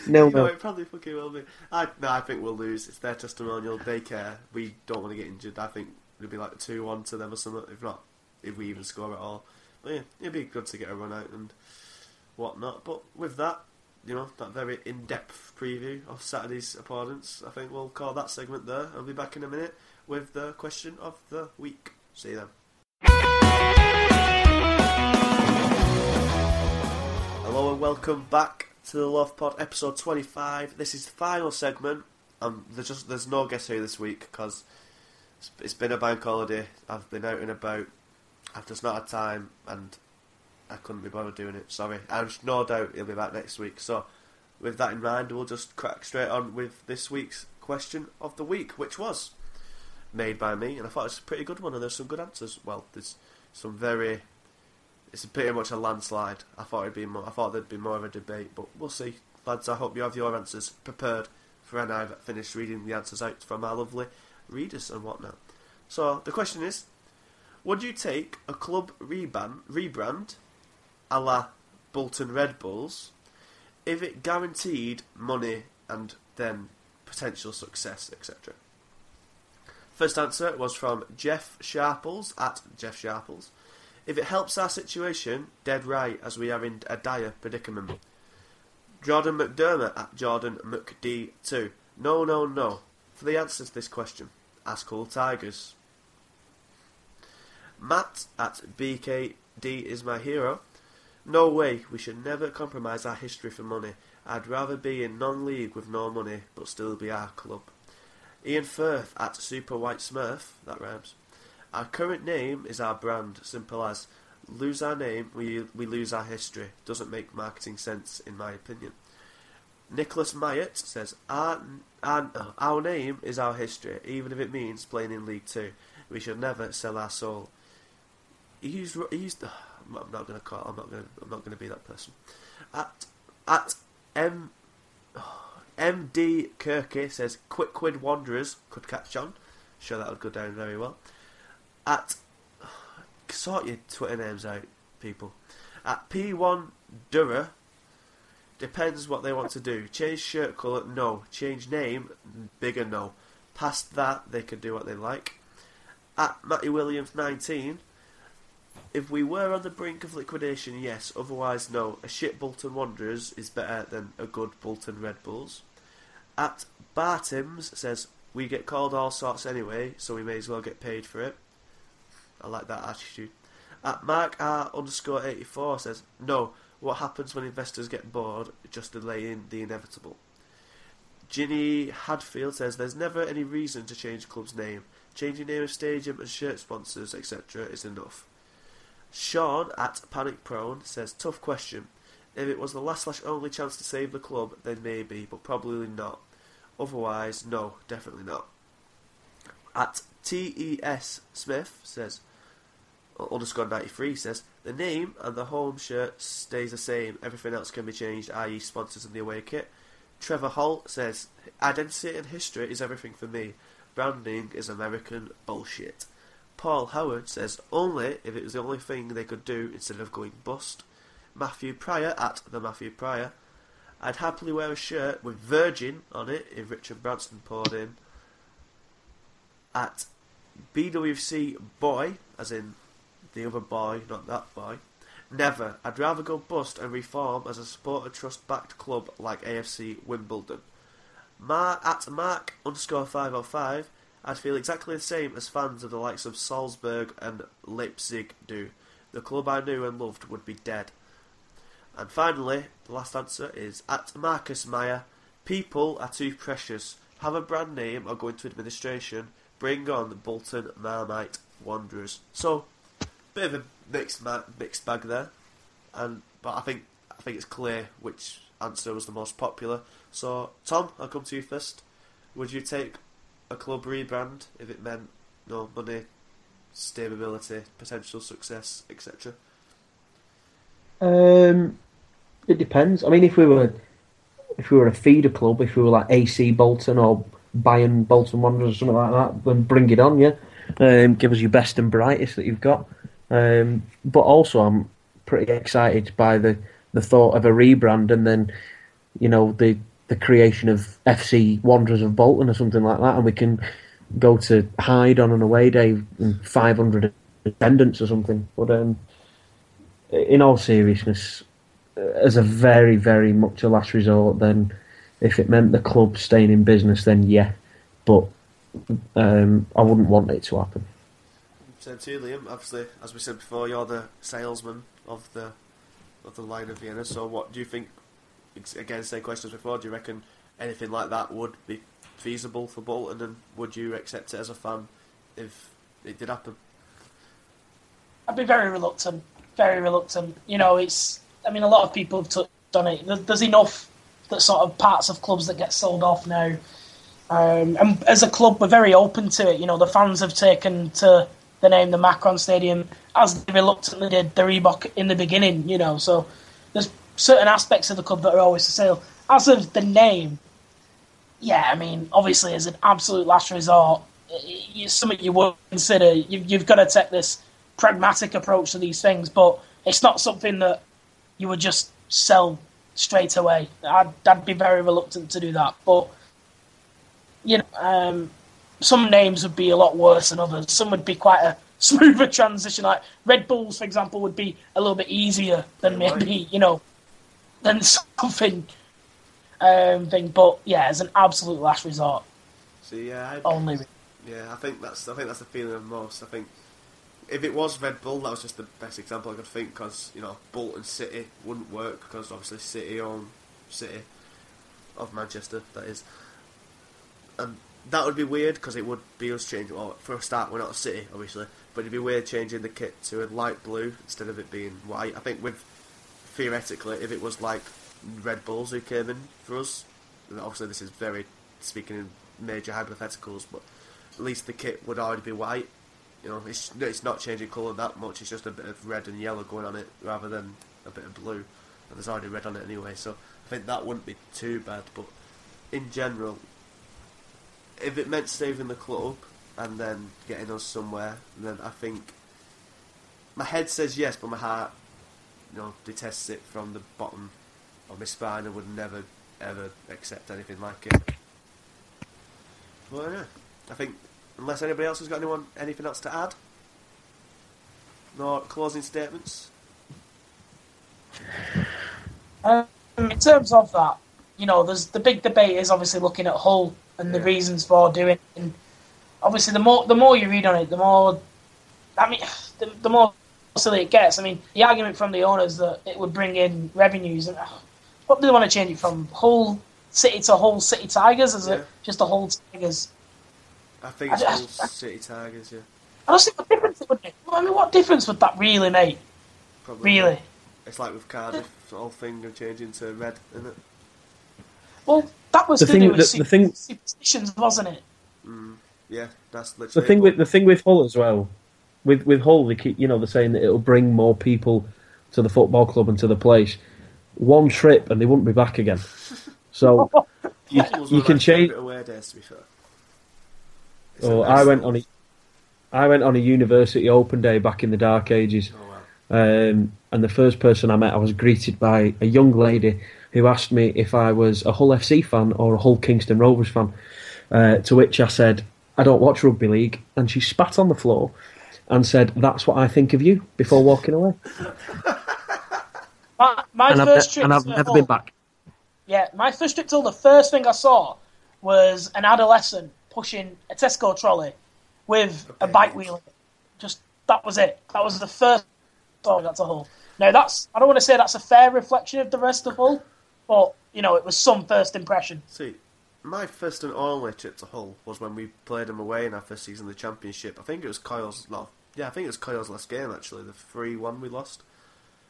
No, You know, no. it probably fucking will be. I no, I think we'll lose. It's their testimonial. They care. We don't want to get injured. I think it'll be like two one to them or something. If not, if we even score at all. But yeah, it'd be good to get a run out and whatnot. But with that, you know, that very in-depth preview of Saturday's opponents, I think we'll call that segment there. I'll be back in a minute with the question of the week. See you then. Hello and welcome back to the Love Pod episode 25. This is the final segment. Um, there's just there's no guest here this week because it's, it's been a bank holiday. I've been out and about. I've just not had time and I couldn't be bothered doing it. Sorry. I've no doubt he'll be back next week. So with that in mind, we'll just crack straight on with this week's question of the week, which was made by me, and I thought it was a pretty good one. And there's some good answers. Well, there's some very it's pretty much a landslide. I thought it'd be more, I thought there'd be more of a debate, but we'll see, lads. I hope you have your answers prepared for when I've finished reading the answers out from our lovely readers and whatnot. So the question is: Would you take a club rebrand, a la Bolton Red Bulls, if it guaranteed money and then potential success, etc.? First answer was from Jeff Sharples at Jeff Sharples. If it helps our situation, dead right, as we are in a dire predicament. Jordan McDermott at Jordan McD2. No, no, no. For the answer to this question, ask all Tigers. Matt at BKD is my hero. No way, we should never compromise our history for money. I'd rather be in non-league with no money, but still be our club. Ian Firth at Super White Smurf, that rhymes. Our current name is our brand, simple as. Lose our name, we, we lose our history. Doesn't make marketing sense, in my opinion. Nicholas Myatt says, our, our, our name is our history, even if it means playing in League Two. We should never sell our soul. He used, he used I'm not going to call. I'm not going. I'm not going to be that person. At at M MD Kirky says Quickwid Wanderers could catch on. Sure that would go down very well. At sort your Twitter names out, people. At P1 Dura depends what they want to do. Change shirt colour, no. Change name, bigger no. Past that, they can do what they like. At Matty Williams 19, if we were on the brink of liquidation, yes. Otherwise, no. A shit Bolton Wanderers is better than a good Bolton Red Bulls. At Bartims says we get called all sorts anyway, so we may as well get paid for it. I like that attitude. At Mark R underscore eighty four says no. What happens when investors get bored? Just delaying the inevitable. Ginny Hadfield says there's never any reason to change club's name. Changing name of stadium and shirt sponsors, etc., is enough. Sean at Panic Prone says, tough question. If it was the last slash only chance to save the club, then maybe, but probably not. Otherwise, no, definitely not. At TES Smith says, uh, underscore 93 says, the name and the home shirt stays the same. Everything else can be changed, i.e. sponsors and the away kit. Trevor Holt says, identity and history is everything for me. Branding is American bullshit. Paul Howard says only if it was the only thing they could do instead of going bust. Matthew Pryor at the Matthew Pryor. I'd happily wear a shirt with Virgin on it if Richard Branson poured in. At BWC Boy, as in the other boy, not that boy. Never. I'd rather go bust and reform as a supporter trust backed club like AFC Wimbledon. Mark at Mark underscore 505, I'd feel exactly the same as fans of the likes of Salzburg and Leipzig do. The club I knew and loved would be dead. And finally, the last answer is at Marcus Meyer. People are too precious. Have a brand name or go into administration. Bring on the Bolton Marmite Wanderers. So, bit of a mixed ma- mixed bag there, and but I think I think it's clear which answer was the most popular. So, Tom, I'll come to you first. Would you take a club rebrand if it meant no money, stability, potential success, etc.? Um, it depends. I mean, if we were if we were a feeder club, if we were like AC Bolton or Bayern Bolton Wanderers or something like that, then bring it on, yeah. Um, give us your best and brightest that you've got. Um, but also, I'm pretty excited by the, the thought of a rebrand and then, you know, the the creation of FC Wanderers of Bolton or something like that, and we can go to Hyde on an away day and 500 attendance or something. But um, in all seriousness, as a very, very much a last resort, then if it meant the club staying in business, then yeah. But um, I wouldn't want it to happen. Same to you, Liam. Obviously, as we said before, you're the salesman of the of the Lion of Vienna. So, what do you think? Again, same questions before. Do you reckon anything like that would be feasible for Bolton, and would you accept it as a fan if it did happen? I'd be very reluctant. Very reluctant. You know, it's. I mean, a lot of people have touched on it. There's enough that sort of parts of clubs that get sold off now. Um, and as a club, we're very open to it. You know, the fans have taken to the name the Macron Stadium as they reluctantly did the Reebok in the beginning. You know, so certain aspects of the club that are always for sale. As of the name, yeah, I mean, obviously, as an absolute last resort, it's something you would consider. You've, you've got to take this pragmatic approach to these things, but it's not something that you would just sell straight away. I'd, I'd be very reluctant to do that. But, you know, um, some names would be a lot worse than others. Some would be quite a smoother transition. Like Red Bulls, for example, would be a little bit easier than maybe, you know, than something um, thing. But yeah, as an absolute last resort, See, yeah, I, only. yeah, I think that's I think that's the feeling of most. I think if it was Red Bull, that was just the best example I could think because you know Bolton City wouldn't work because obviously City own City of Manchester, that is, and that would be weird because it would be us changing. Well, for a start, we're not a city, obviously, but it'd be weird changing the kit to a light blue instead of it being white. I think with theoretically, if it was like Red Bulls who came in for us, obviously this is very speaking in major hypotheticals, but at least the kit would already be white. You know, it's it's not changing colour that much. It's just a bit of red and yellow going on it rather than a bit of blue. And there's already red on it anyway, so I think that wouldn't be too bad. But in general, if it meant saving the club and then getting us somewhere, then I think my head says yes, but my heart, you know, detests it from the bottom of my spine and would never ever accept anything like it. Well, yeah, I think unless anybody else has got anyone anything else to add, no closing statements. Um, in terms of that, you know, there's the big debate is obviously looking at Hull and the reasons for doing. it. And obviously, the more the more you read on it, the more, I mean, the, the more silly it gets. I mean, the argument from the owners that it would bring in revenues, and uh, what do they want to change it from? Hull City to Hull City Tigers? Is Yeah. it just a Hull Tigers? I think it's I- I- Hull City Tigers, yeah. I don't see what difference it would make. I mean, what difference would that really make? Probably. Really? It's like with Cardiff, the whole thing of changing to red, isn't it? Well, that was The thing- with the- su- the thing- superstitions, wasn't it? Yeah, that's The thing with the thing with Hull as well, with with Hull, they keep you know they're saying that it'll bring more people to the football club and to the place. One trip and they wouldn't be back again. So you, you can change. favourite away days, to be fair. It's Oh, nice I went little- on a, I went on a university open day back in the dark ages. Oh, wow. Um, and the first person I met, I was greeted by a young lady who asked me if I was a Hull FC fan or a Hull Kingston Rovers fan. Uh, to which I said, I don't watch rugby league. And she spat on the floor and said, That's what I think of you before walking away. My, my and I've, first trip and I've never Hull- been back. Yeah, my first trip till the first thing I saw was an adolescent pushing a Tesco trolley with a bike wheel. Just that was it. That was the first time that's a to Hull. Now that's I don't want to say that's a fair reflection of the rest of Hull, but you know it was some first impression. See, my first and only trip to Hull was when we played them away in our first season of the Championship. I think it was Coyle's. No, yeah, I think it was Coyle's last game actually. The three-one we lost.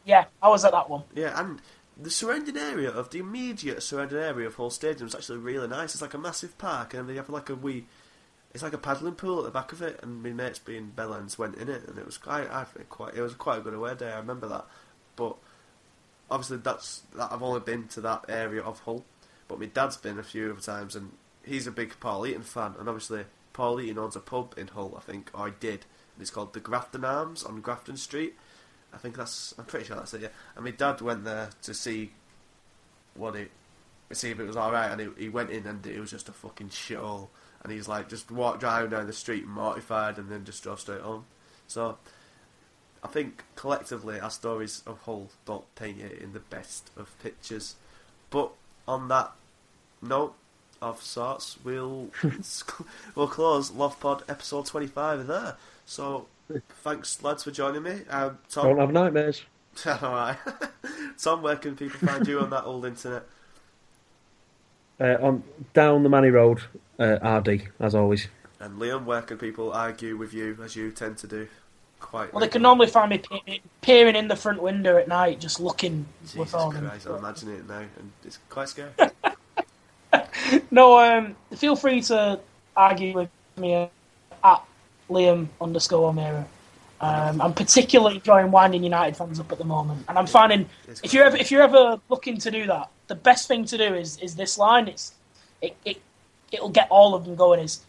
Yeah, I was at that one. Yeah, and the surrounding area of the immediate surrounding area of Hull Stadium is actually really nice. It's like a massive park, and they have like a wee. It's like a paddling pool at the back of it, and my mates being Bellends went in it, and it was I, I think quite it was quite a good away day. I remember that, but obviously that's that I've only been to that area of Hull, but my dad's been a few other times, and he's a big Paul Eaton fan, and obviously Paul Eaton owns a pub in Hull, I think, or he did. It's called the Grafton Arms on Grafton Street. I think that's I'm pretty sure that's it. Yeah, and my dad went there to see what it see if it was all right, and he, he went in and it was just a fucking shithole. And he's like just walked driving down the street mortified, and then just drove straight home. So I think collectively our stories of Hull don't paint it in the best of pictures. But on that note of sorts, we'll we'll close Love Pod episode twenty five there. So thanks lads for joining me. Um, Tom, Don't have nightmares. all right. Tom, where can people find you on that old internet? Uh, on down the Manny Road, uh, RD as always. And Liam, where can people argue with you as you tend to do? Quite. Well, they can normally find me peering in the front window at night, just looking with Jesus all them. Christ, I'm imagining it now, and it's quite scary. No, um, feel free to argue with me at Liam underscore O'Meara. Um, I'm particularly enjoying winding United fans up at the moment, and I'm finding if you're ever if you're ever looking to do that, the best thing to do is is this line. It's it, it it'll get all of them going. Is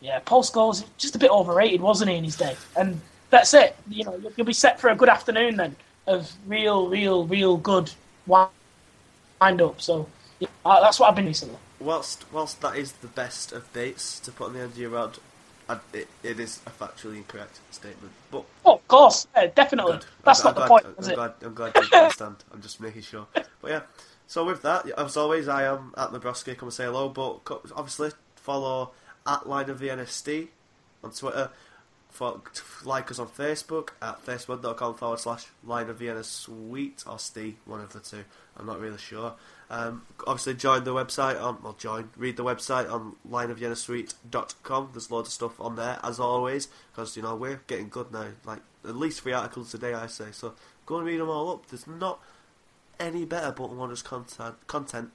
yeah, Paul Scholes just a bit overrated, wasn't he, in his day? And that's it. You know, you'll, you'll be set for a good afternoon then of real, real, real good wind up. So yeah, that's what I've been recently. whilst whilst that is the best of dates to put on the end of your rod, I, it, it is a factually incorrect statement. But Oh, of course, yeah, definitely. good. That's I'm, not I'm the glad, point, I'm is it? glad, I'm glad you understand. I'm just making sure. But yeah, so with that, as always, I am at Nebraska. Come and say hello. But obviously, follow at Line of the NSD on Twitter. Like us on Facebook at facebook.com forward slash Lion of Vienna Suite or Steve, one of the two. I'm not really sure. Um, obviously, join the website on, well, join, read the website on lionofviennasuite.com. There's loads of stuff on there, as always, because, you know, we're getting good now. Like, at least three articles a day, I say. So, go and read them all up. There's not any better Bolton Wanderers content, content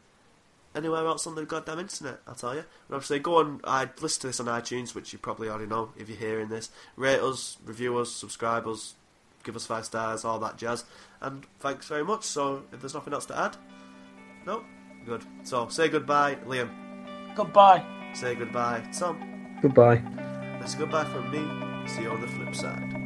anywhere else on the goddamn internet, I'll tell you. And obviously, go on, I listen to this on iTunes, which you probably already know if you're hearing this. Rate us, review us, subscribe us, give us five stars, all that jazz. And thanks very much. So, if there's nothing else to add, no? Good. So, say goodbye, Liam. Goodbye. Say goodbye, Tom. Goodbye. That's goodbye from me. See you on the flip side.